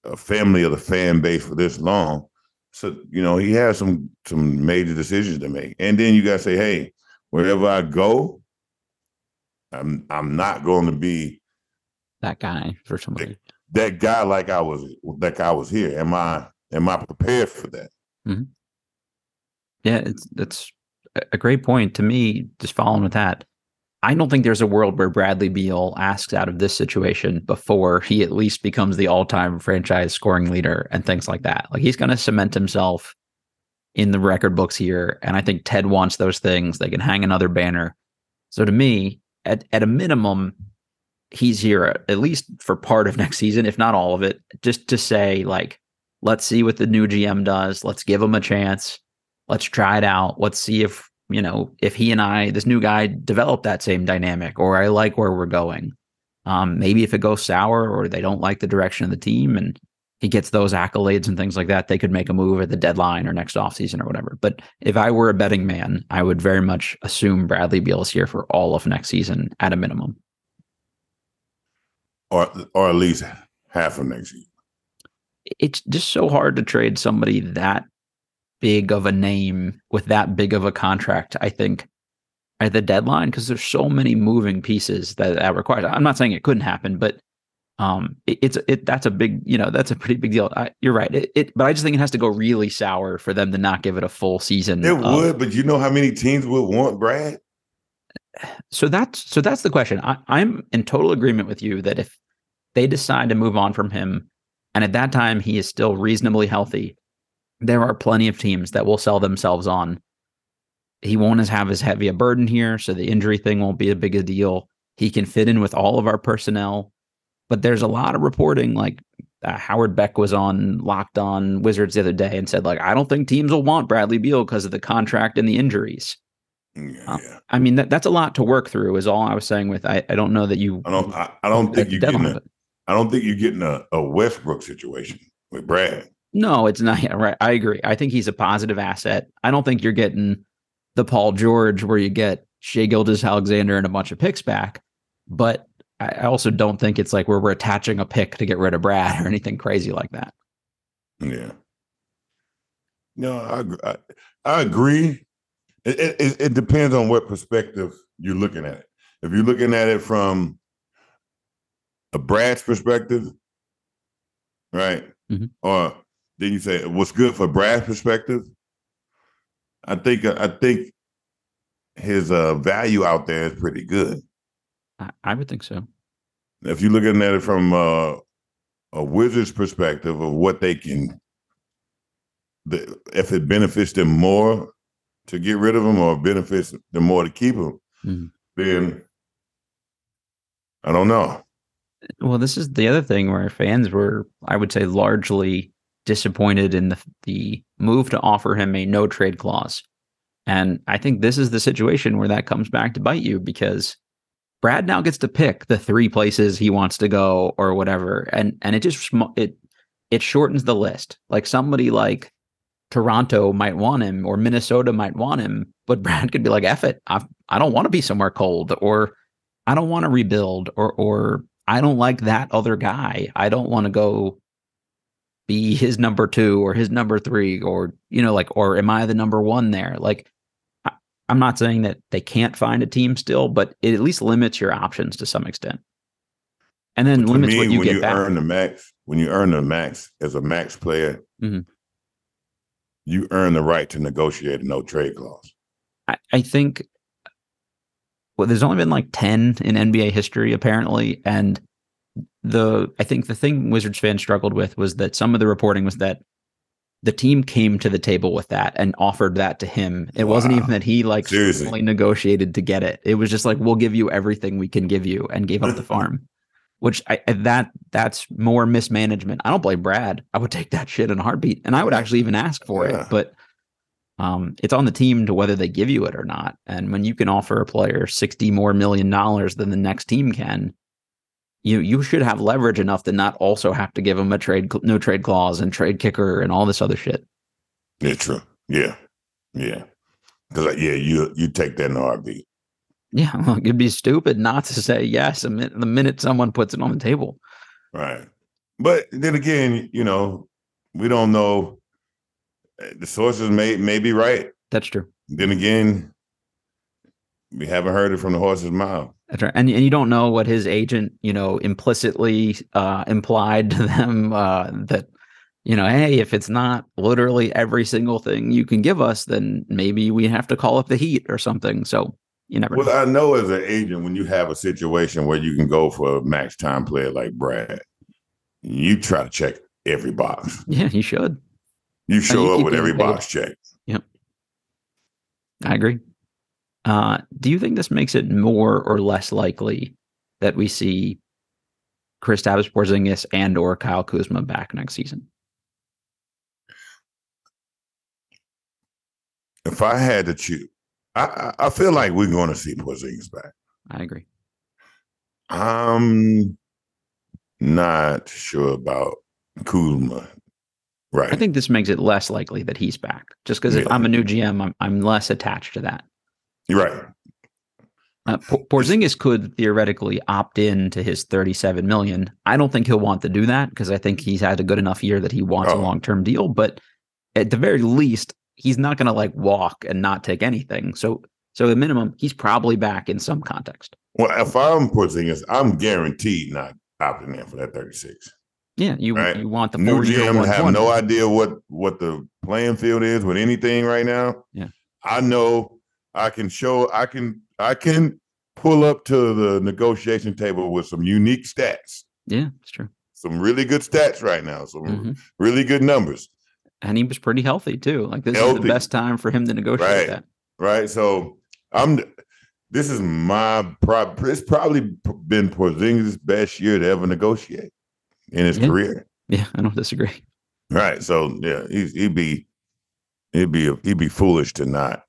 a family of the fan base for this long. So you know he has some some major decisions to make, and then you got to say, hey, wherever I go, I'm I'm not going to be that guy for somebody. That, that, guy like I was that guy was here. Am I am I prepared for that? Mm-hmm. Yeah, it's that's a great point to me. Just following with that, I don't think there's a world where Bradley Beal asks out of this situation before he at least becomes the all-time franchise scoring leader and things like that. Like he's going to cement himself in the record books here, and I think Ted wants those things. They can hang another banner. So to me, at, at a minimum, he's here at least for part of next season, if not all of it, just to say, like, let's see what the new GM does. Let's give him a chance. Let's try it out. Let's see if, you know, if he and I, this new guy, develop that same dynamic or I like where we're going. Um, maybe if it goes sour or they don't like the direction of the team and he gets those accolades and things like that, they could make a move at the deadline or next offseason or whatever. But if I were a betting man, I would very much assume Bradley Beal is here for all of next season at a minimum. Or or at least half of next season. It's just so hard to trade somebody that big of a name with that big of a contract, I think, at the deadline, because there's so many moving pieces that that requires. I'm not saying it couldn't happen, but um, it, it's it that's a big you know that's a pretty big deal. I, you're right. It, it, but I just think it has to go really sour for them to not give it a full season. It of, would, but you know how many teams would want Brad? So that's so that's the question. I, I'm in total agreement with you that if they decide to move on from him, and at that time he is still reasonably healthy, there are plenty of teams that will sell themselves on. He won't have as heavy a burden here, so the injury thing won't be a big a deal. He can fit in with all of our personnel but there's a lot of reporting like uh, Howard Beck was on Locked On Wizards the other day and said like I don't think teams will want Bradley Beal because of the contract and the injuries. Yeah, uh, yeah. I mean that, that's a lot to work through. Is all I was saying. With I, I don't know that you. I don't. I, I don't think you're getting. A, I don't think you're getting a, a Westbrook situation with Brad. No, it's not. Yeah, right. I agree. I think he's a positive asset. I don't think you're getting the Paul George where you get Shai Gilgeous-Alexander and a bunch of picks back. But I also don't think it's like where we're attaching a pick to get rid of Brad or anything crazy like that. Yeah. No, I I, I agree. It, it, it depends on what perspective you're looking at it. If you're looking at it from a Brad's perspective, right? Mm-hmm. Or then you say what's good for Brad's perspective. I think I think his uh, value out there is pretty good. I, I would think so. If you're looking at it from uh, a Wizards perspective of what they can, the, if it benefits them more to get rid of them or benefits them more to keep them, mm-hmm. then I don't know. Well, this is the other thing where fans were, I would say, largely disappointed in the the move to offer him a no trade clause. And I think this is the situation where that comes back to bite you because Brad now gets to pick the three places he wants to go or whatever, and and it just it it shortens the list. Like somebody like Toronto might want him or Minnesota might want him, but Brad could be like, "Eff it, I I don't want to be somewhere cold," or "I don't want to rebuild," or or I don't like that other guy. I don't want to go be his number two or his number three, or you know, like, or am I the number one there? Like, I'm not saying that they can't find a team still, but it at least limits your options to some extent. And then limits me, what you when get you back. earn the max, when you earn the max as a max player, Mhm. you earn the right to negotiate a no trade clause. I, I think well, there's only been like 10 in NBA history, apparently. And the I think the thing Wizards fans struggled with was that some of the reporting was that the team came to the table with that and offered that to him. It wasn't even that he like Seriously. negotiated to get it. It was just like we'll give you everything we can give you and gave up the farm. Which I that that's more mismanagement. I don't blame Brad. I would take that shit in a heartbeat, and I would actually even ask for Yeah. it. But um, it's on the team to whether they give you it or not. And when you can offer a player sixty more million dollars than the next team can, you you should have leverage enough to not also have to give him a trade no trade clause and trade kicker and all this other shit. Yeah, true. Yeah, yeah. Because yeah, you you take that in a heartbeat. Yeah, look, it'd be stupid not to say yes a min- the minute someone puts it on the table. Right. But then again, you know, we don't know. The sources may may be right. That's true. Then again, we haven't heard it from the horse's mouth. And and you don't know what his agent, you know, implicitly uh, implied to them uh, that, you know, hey, if it's not literally every single thing you can give us, then maybe we have to call up the Heat or something. So you never. Well, know. I know as an agent, when you have a situation where you can go for a max time player like Brad, you try to check every box. Yeah, you should. You show you up with every paid. box checked. Yep. I agree. Uh, do you think this makes it more or less likely that we see Kristaps Porzingis and or Kyle Kuzma back next season? If I had to choose, I, I feel like we're going to see Porzingis back. I agree. I'm not sure about Kuzma. Right. I think this makes it less likely that he's back. Just because if I'm a new GM, I'm I'm less attached to that. You're right. Uh, Porzingis could theoretically opt in to his 37 million. I don't think he'll want to do that because I think he's had a good enough year that he wants a Oh. long term deal. But at the very least, he's not going to like walk and not take anything. So so at minimum, he's probably back in some context. Well, if I'm Porzingis, I'm guaranteed not opting in for that 36. Yeah, you Right. you want the New 40 or GM have no idea what what the playing field is with anything right now. Yeah. I know I can show I can I can pull up to the negotiation table with some unique stats, Yeah, it's true. some really good stats right now, some Mhm. really good numbers. And he was pretty healthy too. Like this is Healthy. the best time for him to negotiate Right. that. right? So I'm. This is my prob. It's probably been Porzingis' best year to ever negotiate in his Yeah. career. Yeah, I don't disagree. Right. So yeah, he's, he'd be he'd be he'd be foolish to not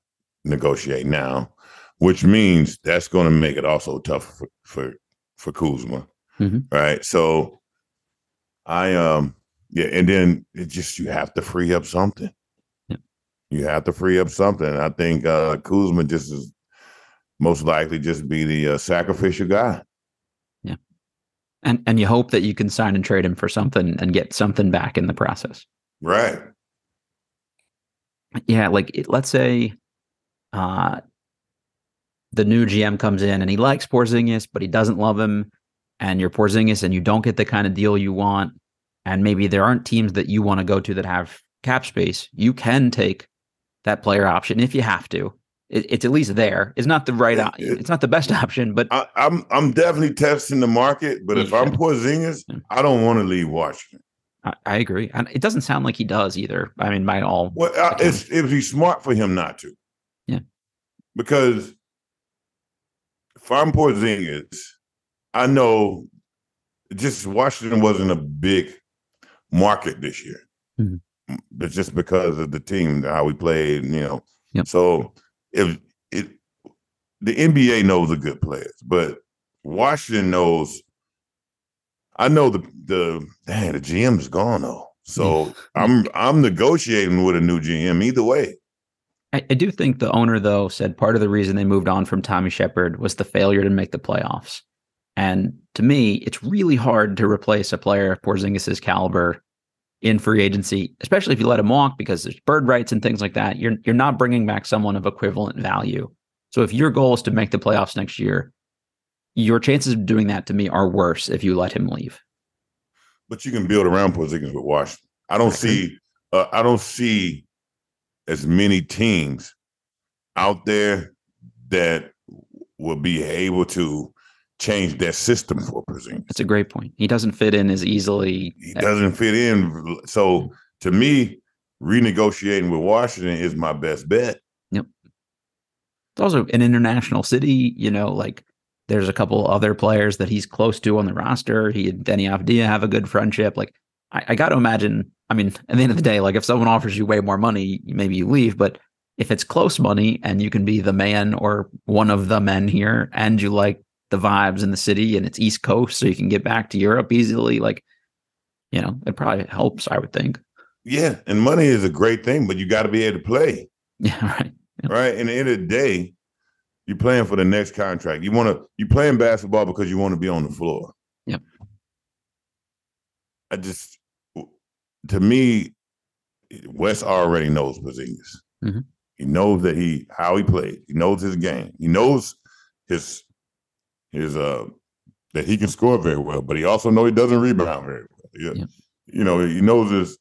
negotiate now, which means that's going to make it also tough for for for Kuzma. Mhm. Right. So I um yeah, and then it just you have to free up something. Yeah. You have to free up something. I think uh, Kuzma just is most likely just be the uh, sacrificial guy. Yeah, and and you hope that you can sign and trade him for something and get something back in the process. Right. Yeah, like let's say uh, the new GM comes in and he likes Porzingis, but he doesn't love him, and you're Porzingis and you don't get the kind of deal you want, and maybe there aren't teams that you want to go to that have cap space. You can take that player option if you have to. It, it's at least there. It's not the right. It, it, it's not the best option, but I, am I'm, I'm definitely testing the market. But if I'm Porzingis, yeah. I don't want to leave Washington. I, I, agree, and it doesn't sound like he does either. I mean, by all. Well, uh, it's it'd be smart for him not to. Because if I'm Porzingis, I know just Washington wasn't a big market this year. Mm-hmm but just because of the team, how we played, you know. Yep. So if it, the NBA knows the good players, but Washington knows. I know the the dang the GM's gone though, so I'm I'm negotiating with a new GM either way. I, I do think the owner though said part of the reason they moved on from Tommy Sheppard was the failure to make the playoffs. And to me, it's really hard to replace a player of Porzingis' caliber in free agency, especially if you let him walk because there's bird rights and things like that. You're you're not bringing back someone of equivalent value. So if your goal is to make the playoffs next year, your chances of doing that to me are worse if you let him leave. But you can build around Porzingis with Washington. I don't see uh, I don't see as many teams out there that will be able to change that system for Porzingis. That's a great point. He doesn't fit in as easily. He doesn't fit in. So to me, renegotiating with Washington is my best bet. Yep. It's also an international city. You know, like there's a couple other players that he's close to on the roster. He and Deni Avdija have a good friendship. Like I, I got to imagine. I mean, at the end of the day, like if someone offers you way more money, maybe you leave. But if it's close money and you can be the man or one of the men here, and you like the vibes in the city and it's East Coast, so you can get back to Europe easily. Like, you know, it probably helps, I would think. Yeah. And money is a great thing, but you got to be able to play. Yeah, right. Yeah. Right. And the end of the day, you're playing for the next contract. You want to you're playing basketball because you want to be on the floor. Yep. I just to me, Wes already knows Porzingis. Mm-hmm. He knows that he how he plays. He knows his game. He knows his his uh that he can score very well, but he also know he doesn't rebound very well. Yeah. yeah. You know, he knows his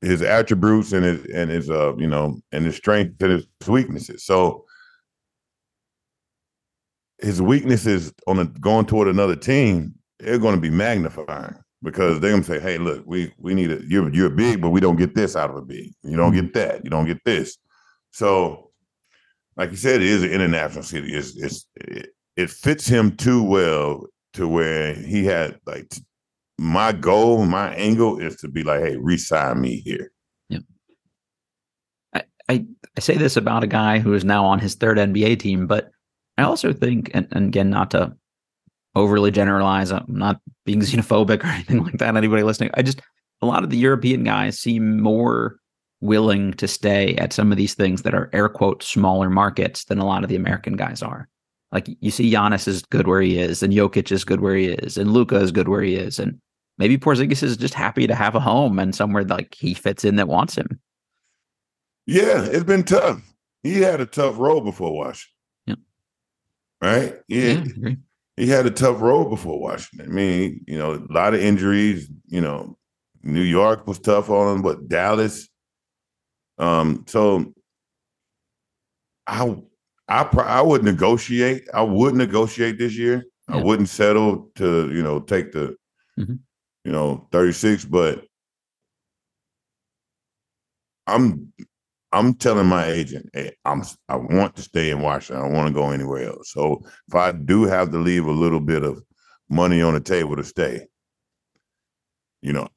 his attributes and his and his uh, you know, and his strengths and his weaknesses. So his weaknesses on a, going toward another team, they're going to be magnifying because they're going to say, "Hey, look, we we need it. you're you're big, but we don't get this out of a big. You don't get mm-hmm. that. You don't get this." So, like you said, it is an international city. It's it's it, it fits him too well to where he had like my goal, my angle is to be like, hey, resign me here. Yeah. I, I, I say this about a guy who is now on his third NBA team, but I also think, and, and again, not to overly generalize, I'm not being xenophobic or anything like that. Anybody listening, I just a lot of the European guys seem more willing to stay at some of these things that are air quote smaller markets than a lot of the American guys are. Like you see Giannis is good where he is, and Jokic is good where he is, and Luka is good where he is, and maybe Porzingis is just happy to have a home and somewhere like he fits in that wants him. Yeah, it's been tough. He had a tough road before Washington. Yeah. Right? Yeah. yeah he had a tough road before Washington. I mean, you know, a lot of injuries. You know, New York was tough on him, but Dallas. Um, so I I I would negotiate. I would negotiate this year. Yeah. I wouldn't settle to you know take the mm-hmm. you know 36, but I'm I'm telling my agent, hey, I'm I want to stay in Washington. I don't want to go anywhere else. So if I do have to leave a little bit of money on the table to stay, you know,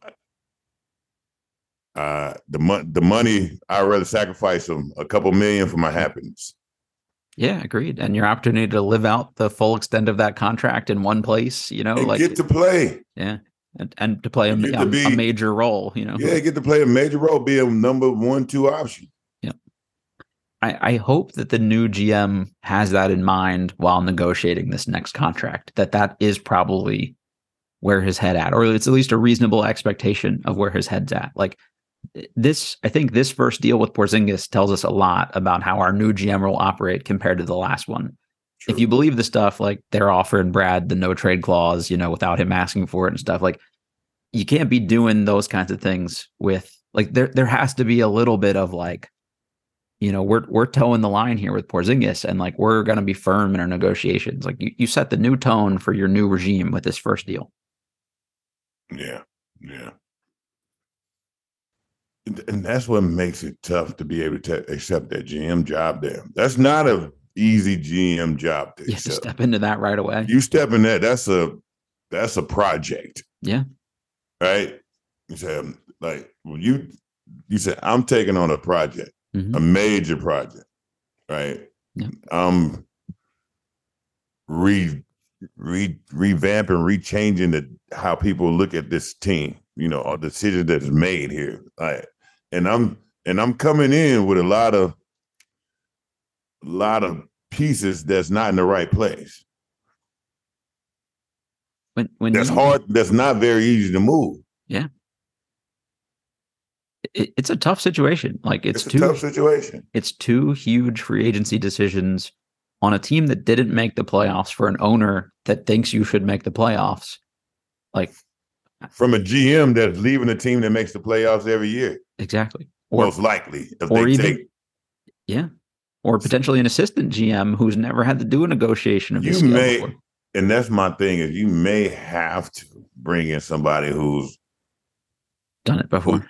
uh, the money the money I'd rather sacrifice some a couple million for my happiness. Yeah, agreed. And your opportunity to live out the full extent of that contract in one place, you know, and like get to play. Yeah. And, and to play a, a, be, a, major role, you know. Yeah, get to play a major role, be a number one, two option. I, I hope that the new GM has that in mind while negotiating this next contract. That that is probably where his head at, or it's at least a reasonable expectation of where his head's at. Like this, I think this first deal with Porzingis tells us a lot about how our new GM will operate compared to the last one. True. If you believe the stuff like they're offering Brad the no trade clause, you know, without him asking for it and stuff, like you can't be doing those kinds of things with like there there has to be a little bit of like you know, we're we're toeing the line here with Porzingis, and like we're going to be firm in our negotiations. Like you, you set the new tone for your new regime with this first deal. Yeah, yeah, and that's what makes it tough to be able to accept that GM job. There, that's not a easy GM job to, yeah, to step into that right away. You step in that. That's a that's a project. Yeah. Right. You said um, like when you you said I'm taking on a project mm-hmm. a major project, right? Yeah. Um, re re revamping, rechanging the how people look at this team. You know, a decision that's made here. Right? And I'm and I'm coming in with a lot of a lot of pieces that's not in the right place. When when that's you, hard. That's not very easy to move. Yeah it, it's a tough situation. Like it's, it's two tough situation. It's two huge free agency decisions on a team that didn't make the playoffs for an owner that thinks you should make the playoffs. Like from a GM that's leaving a team that makes the playoffs every year. Exactly. Or, Most likely. or even, take, yeah. Or potentially an assistant GM who's never had to do a negotiation of you may, before. and that's my thing is you may have to bring in somebody who's done it before.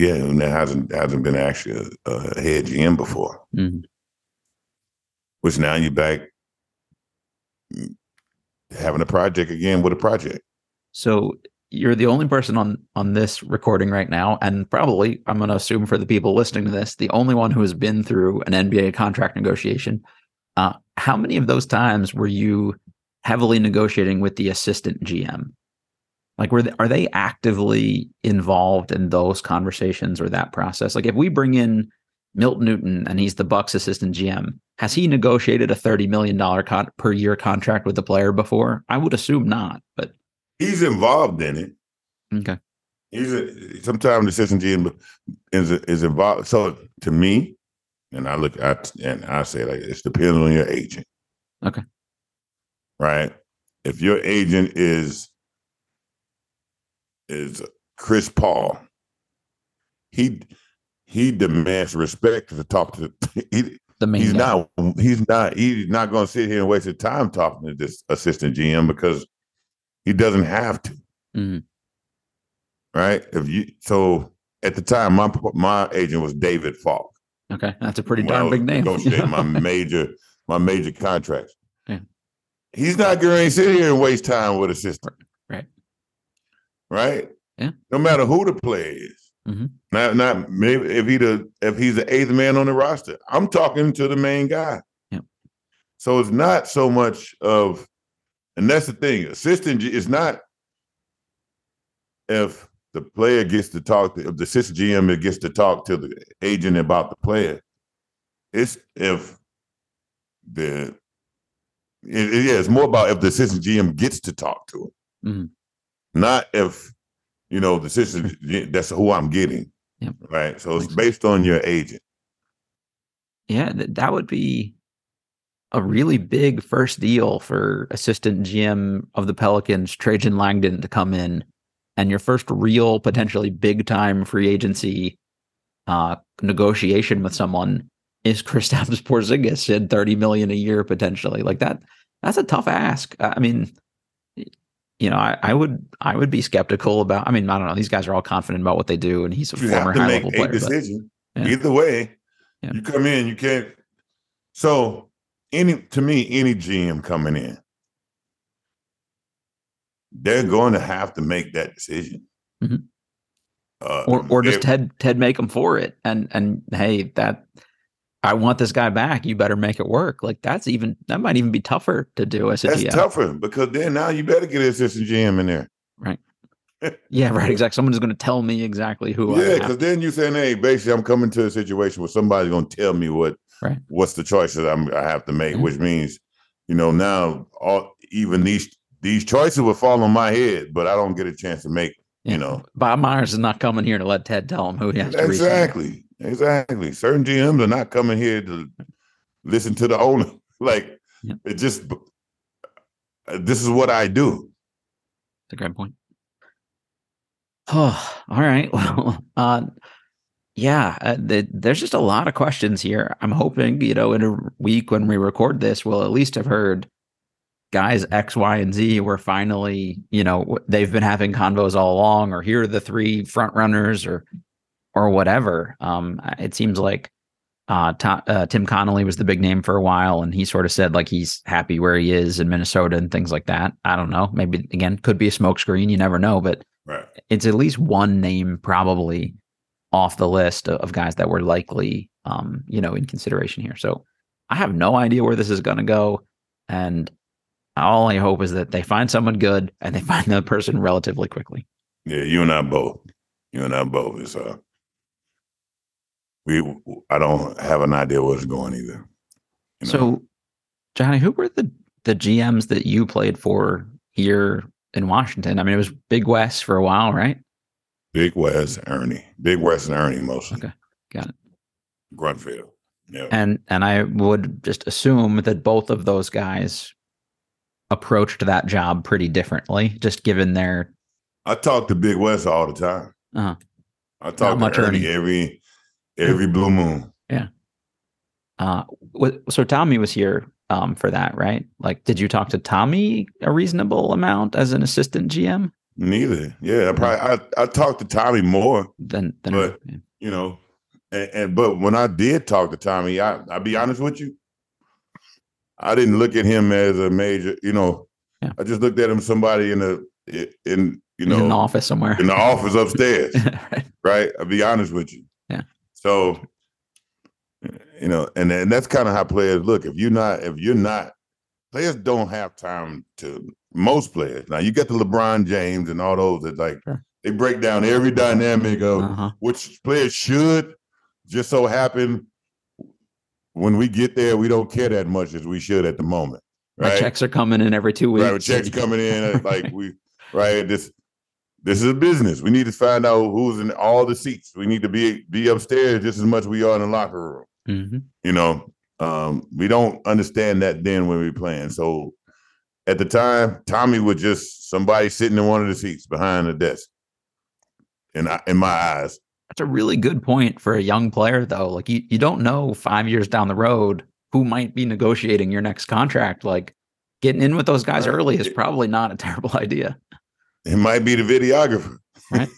Yeah, and there hasn't hasn't been actually a, a head GM before. Mm-hmm. Which now you're back having a project again with a project. So you're the only person on on this recording right now, and probably I'm going to assume for the people listening to this, the only one who has been through an NBA contract negotiation. Uh, how many of those times were you heavily negotiating with the assistant GM? Like, were they, are they actively involved in those conversations or that process? Like, if we bring in Milt Newton and he's the Bucks assistant GM, has he negotiated a thirty million dollar con- per year contract with the player before? I would assume not, but he's involved in it. Okay. He's a, sometimes the assistant GM is is involved. So to me, and I look at and I say like it depends on your agent. Okay. Right. If your agent is is Chris Paul. He he demands respect to talk to he, the main he's guy. not he's not he's not going to sit here and waste his time talking to this assistant GM because he doesn't have to. Mm-hmm. Right? If you so at the time my my agent was David Falk. Okay, that's a pretty darn big name. my major my major contracts. Yeah. He's not going to sit here and waste time with assistant right? Yeah. No matter who the player is. Mm-hmm. Not not maybe if he the if he's the eighth man on the roster. I'm talking to the main guy. Yeah. So it's not so much of, and that's the thing. Assistant is not if the player gets to talk to if the assistant GM gets to talk to the agent about the player. It's if the it, it, yeah, it's more about if the assistant GM gets to talk to him. Mm-hmm not if you know the system. that's who I'm getting. Yep. Right. So it's based on your agent. Yeah, that would be a really big first deal for assistant GM of the Pelicans, Trajan Langdon, to come in, and your first real, potentially big time free agency uh, negotiation with someone is Kristaps Porzingis at thirty million a year potentially. Like that, that's a tough ask. I mean, you know, I, I, would I would be skeptical about. I mean, I don't know. These guys are all confident about what they do, and he's a you former high level player. Decision. But, yeah. Either way, yeah. you come in, you can't. So any to me, any GM coming in, they're going to have to make that decision. Mm-hmm. Uh, or or just Ted Ted make them for it, and and hey, that I want this guy back. You better make it work. Like that's even that might even be tougher to do as a that's GM. tougher because then now you better get an assistant GM in there. Right. yeah, right. Exactly. Someone's going to tell me exactly who. Yeah, because then you saying, "Hey, basically, I'm coming to a situation where somebody's going to tell me what Right. what's the choices I'm, I have to make, Mhm. which means, you know, now all even these these choices will fall on my head, but I don't get a chance to make. Yeah. You know, Bob Myers is not coming here to let Ted tell him who he has to exactly, exactly. Certain GMs are not coming here to listen to the owner. Like Yeah. it just. This is what I do. That's a great point. Oh, all right. Well, uh, yeah, uh, th- there's just a lot of questions here. I'm hoping, you know, in a week when we record this, we'll at least have heard guys X, Y, and Z were finally, you know, they've been having convos all along, or here are the three front runners, or or whatever. Um, it seems like uh, To- uh, Tim Connolly was the big name for a while, and he sort of said like he's happy where he is in Minnesota and things like that. I don't know. Maybe again, could be a smokescreen. You never know, but Right. it's at least one name probably off the list of, of guys that were likely, um, you know, in consideration here. So I have no idea where this is going to go, and all I hope is that they find someone good and they find the person relatively quickly. Yeah, you and I both. You and I both. It's uh, we. I don't have an idea where it's going either. You know? So, Johnny, who were the the GMs that you played for here in Washington? I mean, it was Big Wes for a while, right? Big Wes, Ernie, Big Wes and Ernie mostly. Okay, got it. Grunfeld. Yeah. And and I would just assume that both of those guys approached that job pretty differently, just given their I talk to Big Wes all the time. Uh-huh. I talk much to Ernie Ernie. every every blue moon. Yeah. Uh so Tommy was here um for that, right? Like did you talk to Tommy a reasonable amount as an assistant GM Neither. Yeah, I probably I, I talked to Tommy more, than than But- you know, and, and but when I did talk to Tommy, I I'll be honest with you, I didn't look at him as a major. You know, Yeah. I just looked at him somebody in the in you He's in the know office somewhere. in the office upstairs. Right. right? I'll be honest with you. So, you know, and and that's kind of how players look. If you're not, if you're not, players don't have time to. Most players now, you get the LeBron James and all those that like Sure. they break down every dynamic of Uh-huh. which players should. Just so happen when we get there, we don't care that much as we should at the moment. My Right? checks are coming in every two weeks. Right, checks coming in, like we, right. This, this is a business. We need to find out who's in all the seats. We need to be be upstairs just as much as we are in the locker room. Mhm. You know, um, we don't understand that then when we're playing. So, at the time, Tommy was just somebody sitting in one of the seats behind the desk. In I- in my eyes, That's a really good point for a young player, though. Like you, you don't know five years down the road who might be negotiating your next contract. Like getting in with those guys early is probably not a terrible idea, it might be the videographer. right?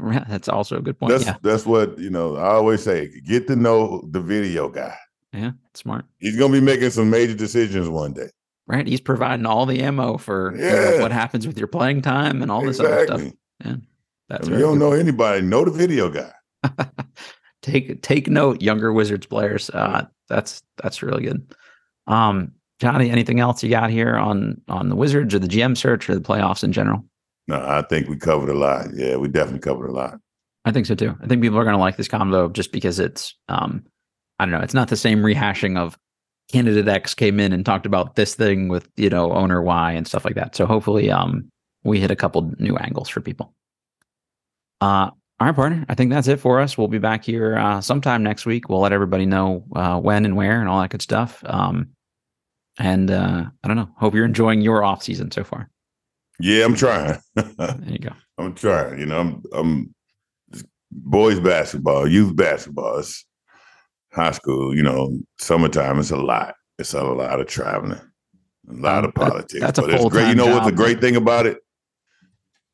Right, That's also a good point. That's yeah, that's what you know. I always say, get to know the video guy. yeah, smart. He's gonna be making some major decisions one day. Right, he's providing all the ammo for you know, what happens with your playing time and all this other stuff. Exactly. Yeah, that's If you don't know anybody, know the video guy. take take note, younger Wizards players. Uh, that's that's really good. Um, Johnny, anything else you got here on on the Wizards or the GM search or the playoffs in general? No, I think we covered a lot. Yeah, we definitely covered a lot. I think so too. I think people are going to like this combo just because it's, um, I don't know, it's not the same rehashing of candidate X came in and talked about this thing with you know owner Y and stuff like that. So hopefully, um, we hit a couple new angles for people. Uh, all right, partner. I think that's it for us. We'll be back here uh, sometime next week. We'll let everybody know uh, when and where and all that good stuff. Um, and uh, I don't know. Hope you're enjoying your off season so far. Yeah, I'm trying. There you go. I'm trying. You know, I'm I'm boys basketball, youth basketball, it's high school. You know, summertime. It's a lot. It's a lot of traveling, a lot of that- politics. that's a but it's great. You know what's the great thing about it?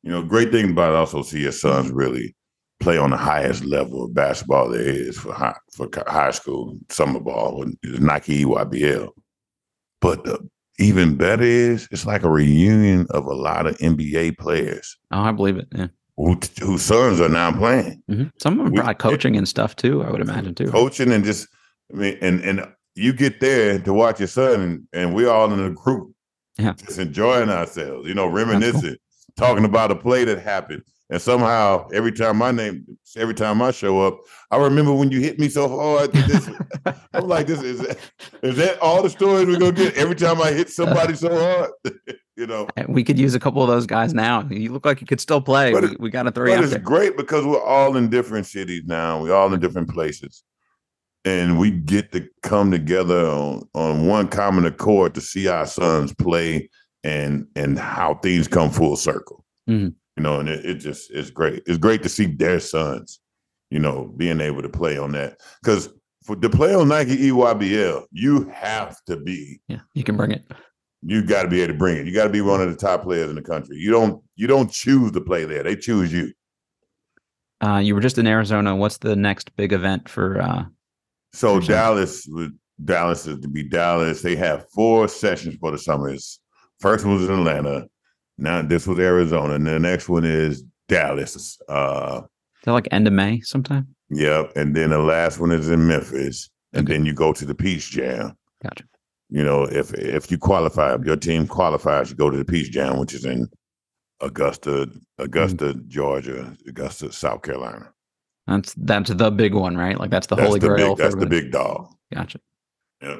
You know, great thing about it also see your sons really play on the highest level of basketball there is for high for high school summer ball when Nike EYBL. But the even better is it's like a reunion of a lot of NBA players Oh, I believe it. Yeah. who whose sons are now playing, hmm Some of them We- probably coaching and stuff too. I would imagine too. coaching, and just I mean, and and you get there to watch your son, and, and we're all in a group, Yeah. just enjoying ourselves, you know, reminiscing, talking about a play that happened, And somehow, every time my name, every time I show up, I remember when you hit me so hard. This, I'm like, this is is that all the stories we're gonna get every time I hit somebody so hard? you know, we could use a couple of those guys now. You look like you could still play. But we, we got to throw you But it's there. great because we're all in different cities now. We're all in different places, and we get to come together on on one common accord to see our sons play and and how things come full circle. Mhm. You know, and it, it just it's great. It's great to see their sons, you know, being able to play on that because. For to play on Nike EYBL, you have to be Yeah, you can bring it. you got to be able to bring it. You got to be one of the top players in the country. You don't you don't choose to play there. They choose you. Uh, you were just in Arizona. What's the next big event for? Uh, So For. Dallas Dallas is to be Dallas. They have four sessions for the summers. First one was in Atlanta. Now this was Arizona. And the next one is Dallas. Uh is that like end of May sometime? yep. And then the last one is in Memphis. And Okay. then you go to the Peach Jam. Gotcha. You know, if if you qualify, if your team qualifies, you go to the Peach Jam, which is in Augusta, Augusta, Mm-hmm. Georgia, Augusta, South Carolina. That's that's the big one, right? Like that's the that's holy the grail. big, that's the big dog. Gotcha. Yeah.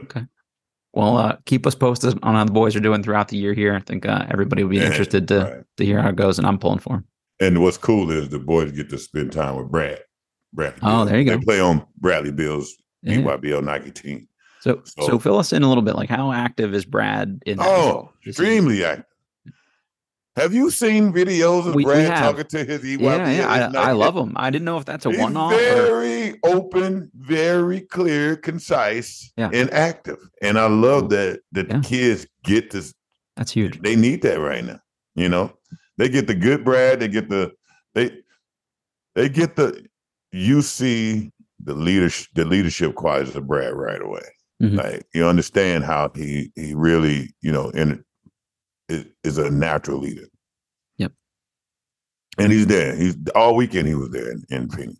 Well, uh, keep us posted on how the boys are doing throughout the year here. I think uh, everybody will be Yeah, interested to right. to hear how it goes, and I'm pulling for them. And what's cool is the boys get to spend time with Brad. Bradley. Oh, there you go. They play on Bradley Beal's Yeah. EYBL Nike team. So, so, So- fill us in a little bit. Like, how active is Brad in? Oh, extremely active. Have you seen videos of We- we Brad have. talking to his EYBL? Yeah, yeah, I, I love him. I didn't know if that's a one-off. Or, very open, very clear, concise, Yeah. and active. And I love that that Yeah. the kids get this. that's huge. They need that right now. You know, they get the good Brad. They get the they they get the you see the leadership the leadership qualities of Brad right away. Mhm. Like you understand how he he really you know in is, is a natural leader. Yep. And he's there. He's all weekend. He was there in, in Phoenix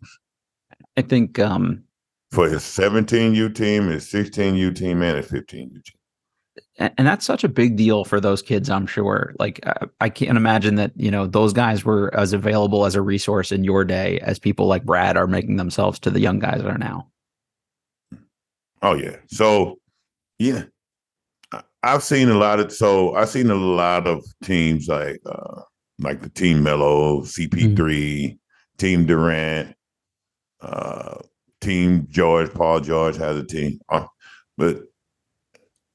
I think um, for his 17U team, his 16U team, and his 15U team. and that's such a big deal for those kids i'm sure like I, I can't imagine that you know those guys were as available as a resource in your day as people like brad are making themselves to the young guys that are now Oh yeah. So yeah, I've seen a lot of. So I've seen a lot of teams like uh like the Team Melo, CP3, Team Durant, uh Team George. Paul George has a team, uh, but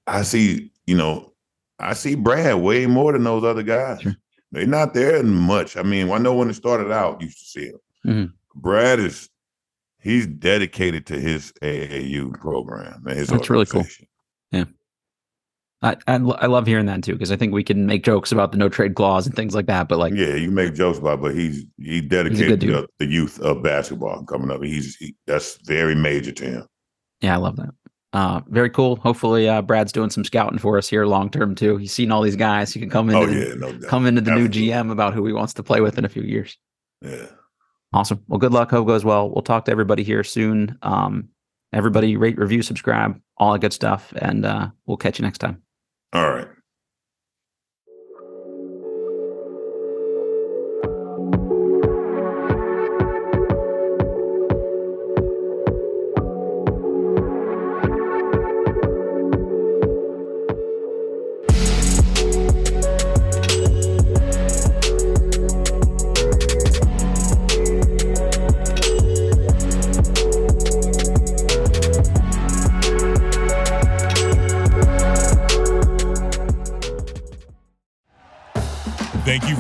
I see you know I see Brad way more than those other guys. Sure. They're not there much. I mean, I know when it started out, you used to see him. Mhm. Brad is he's dedicated to his AAU program and his That's really cool. I, I I love hearing that too because I think we can make jokes about the no trade clause and things like that, but like yeah, you make jokes about, it, but he's he dedicated dude. the, the youth of basketball coming up. He's he, that's very major to him. yeah, I love that. Uh, very cool. Hopefully, uh, Brad's doing some scouting for us here long term too. He's seen all these guys. He can come into Oh the, no come into the Absolutely. new GM about who he wants to play with in a few years. Yeah. Awesome. Well, good luck. Hope goes well. We'll talk to everybody here soon. Um, everybody rate, review, subscribe, all that good stuff, and uh, we'll catch you next time. All right.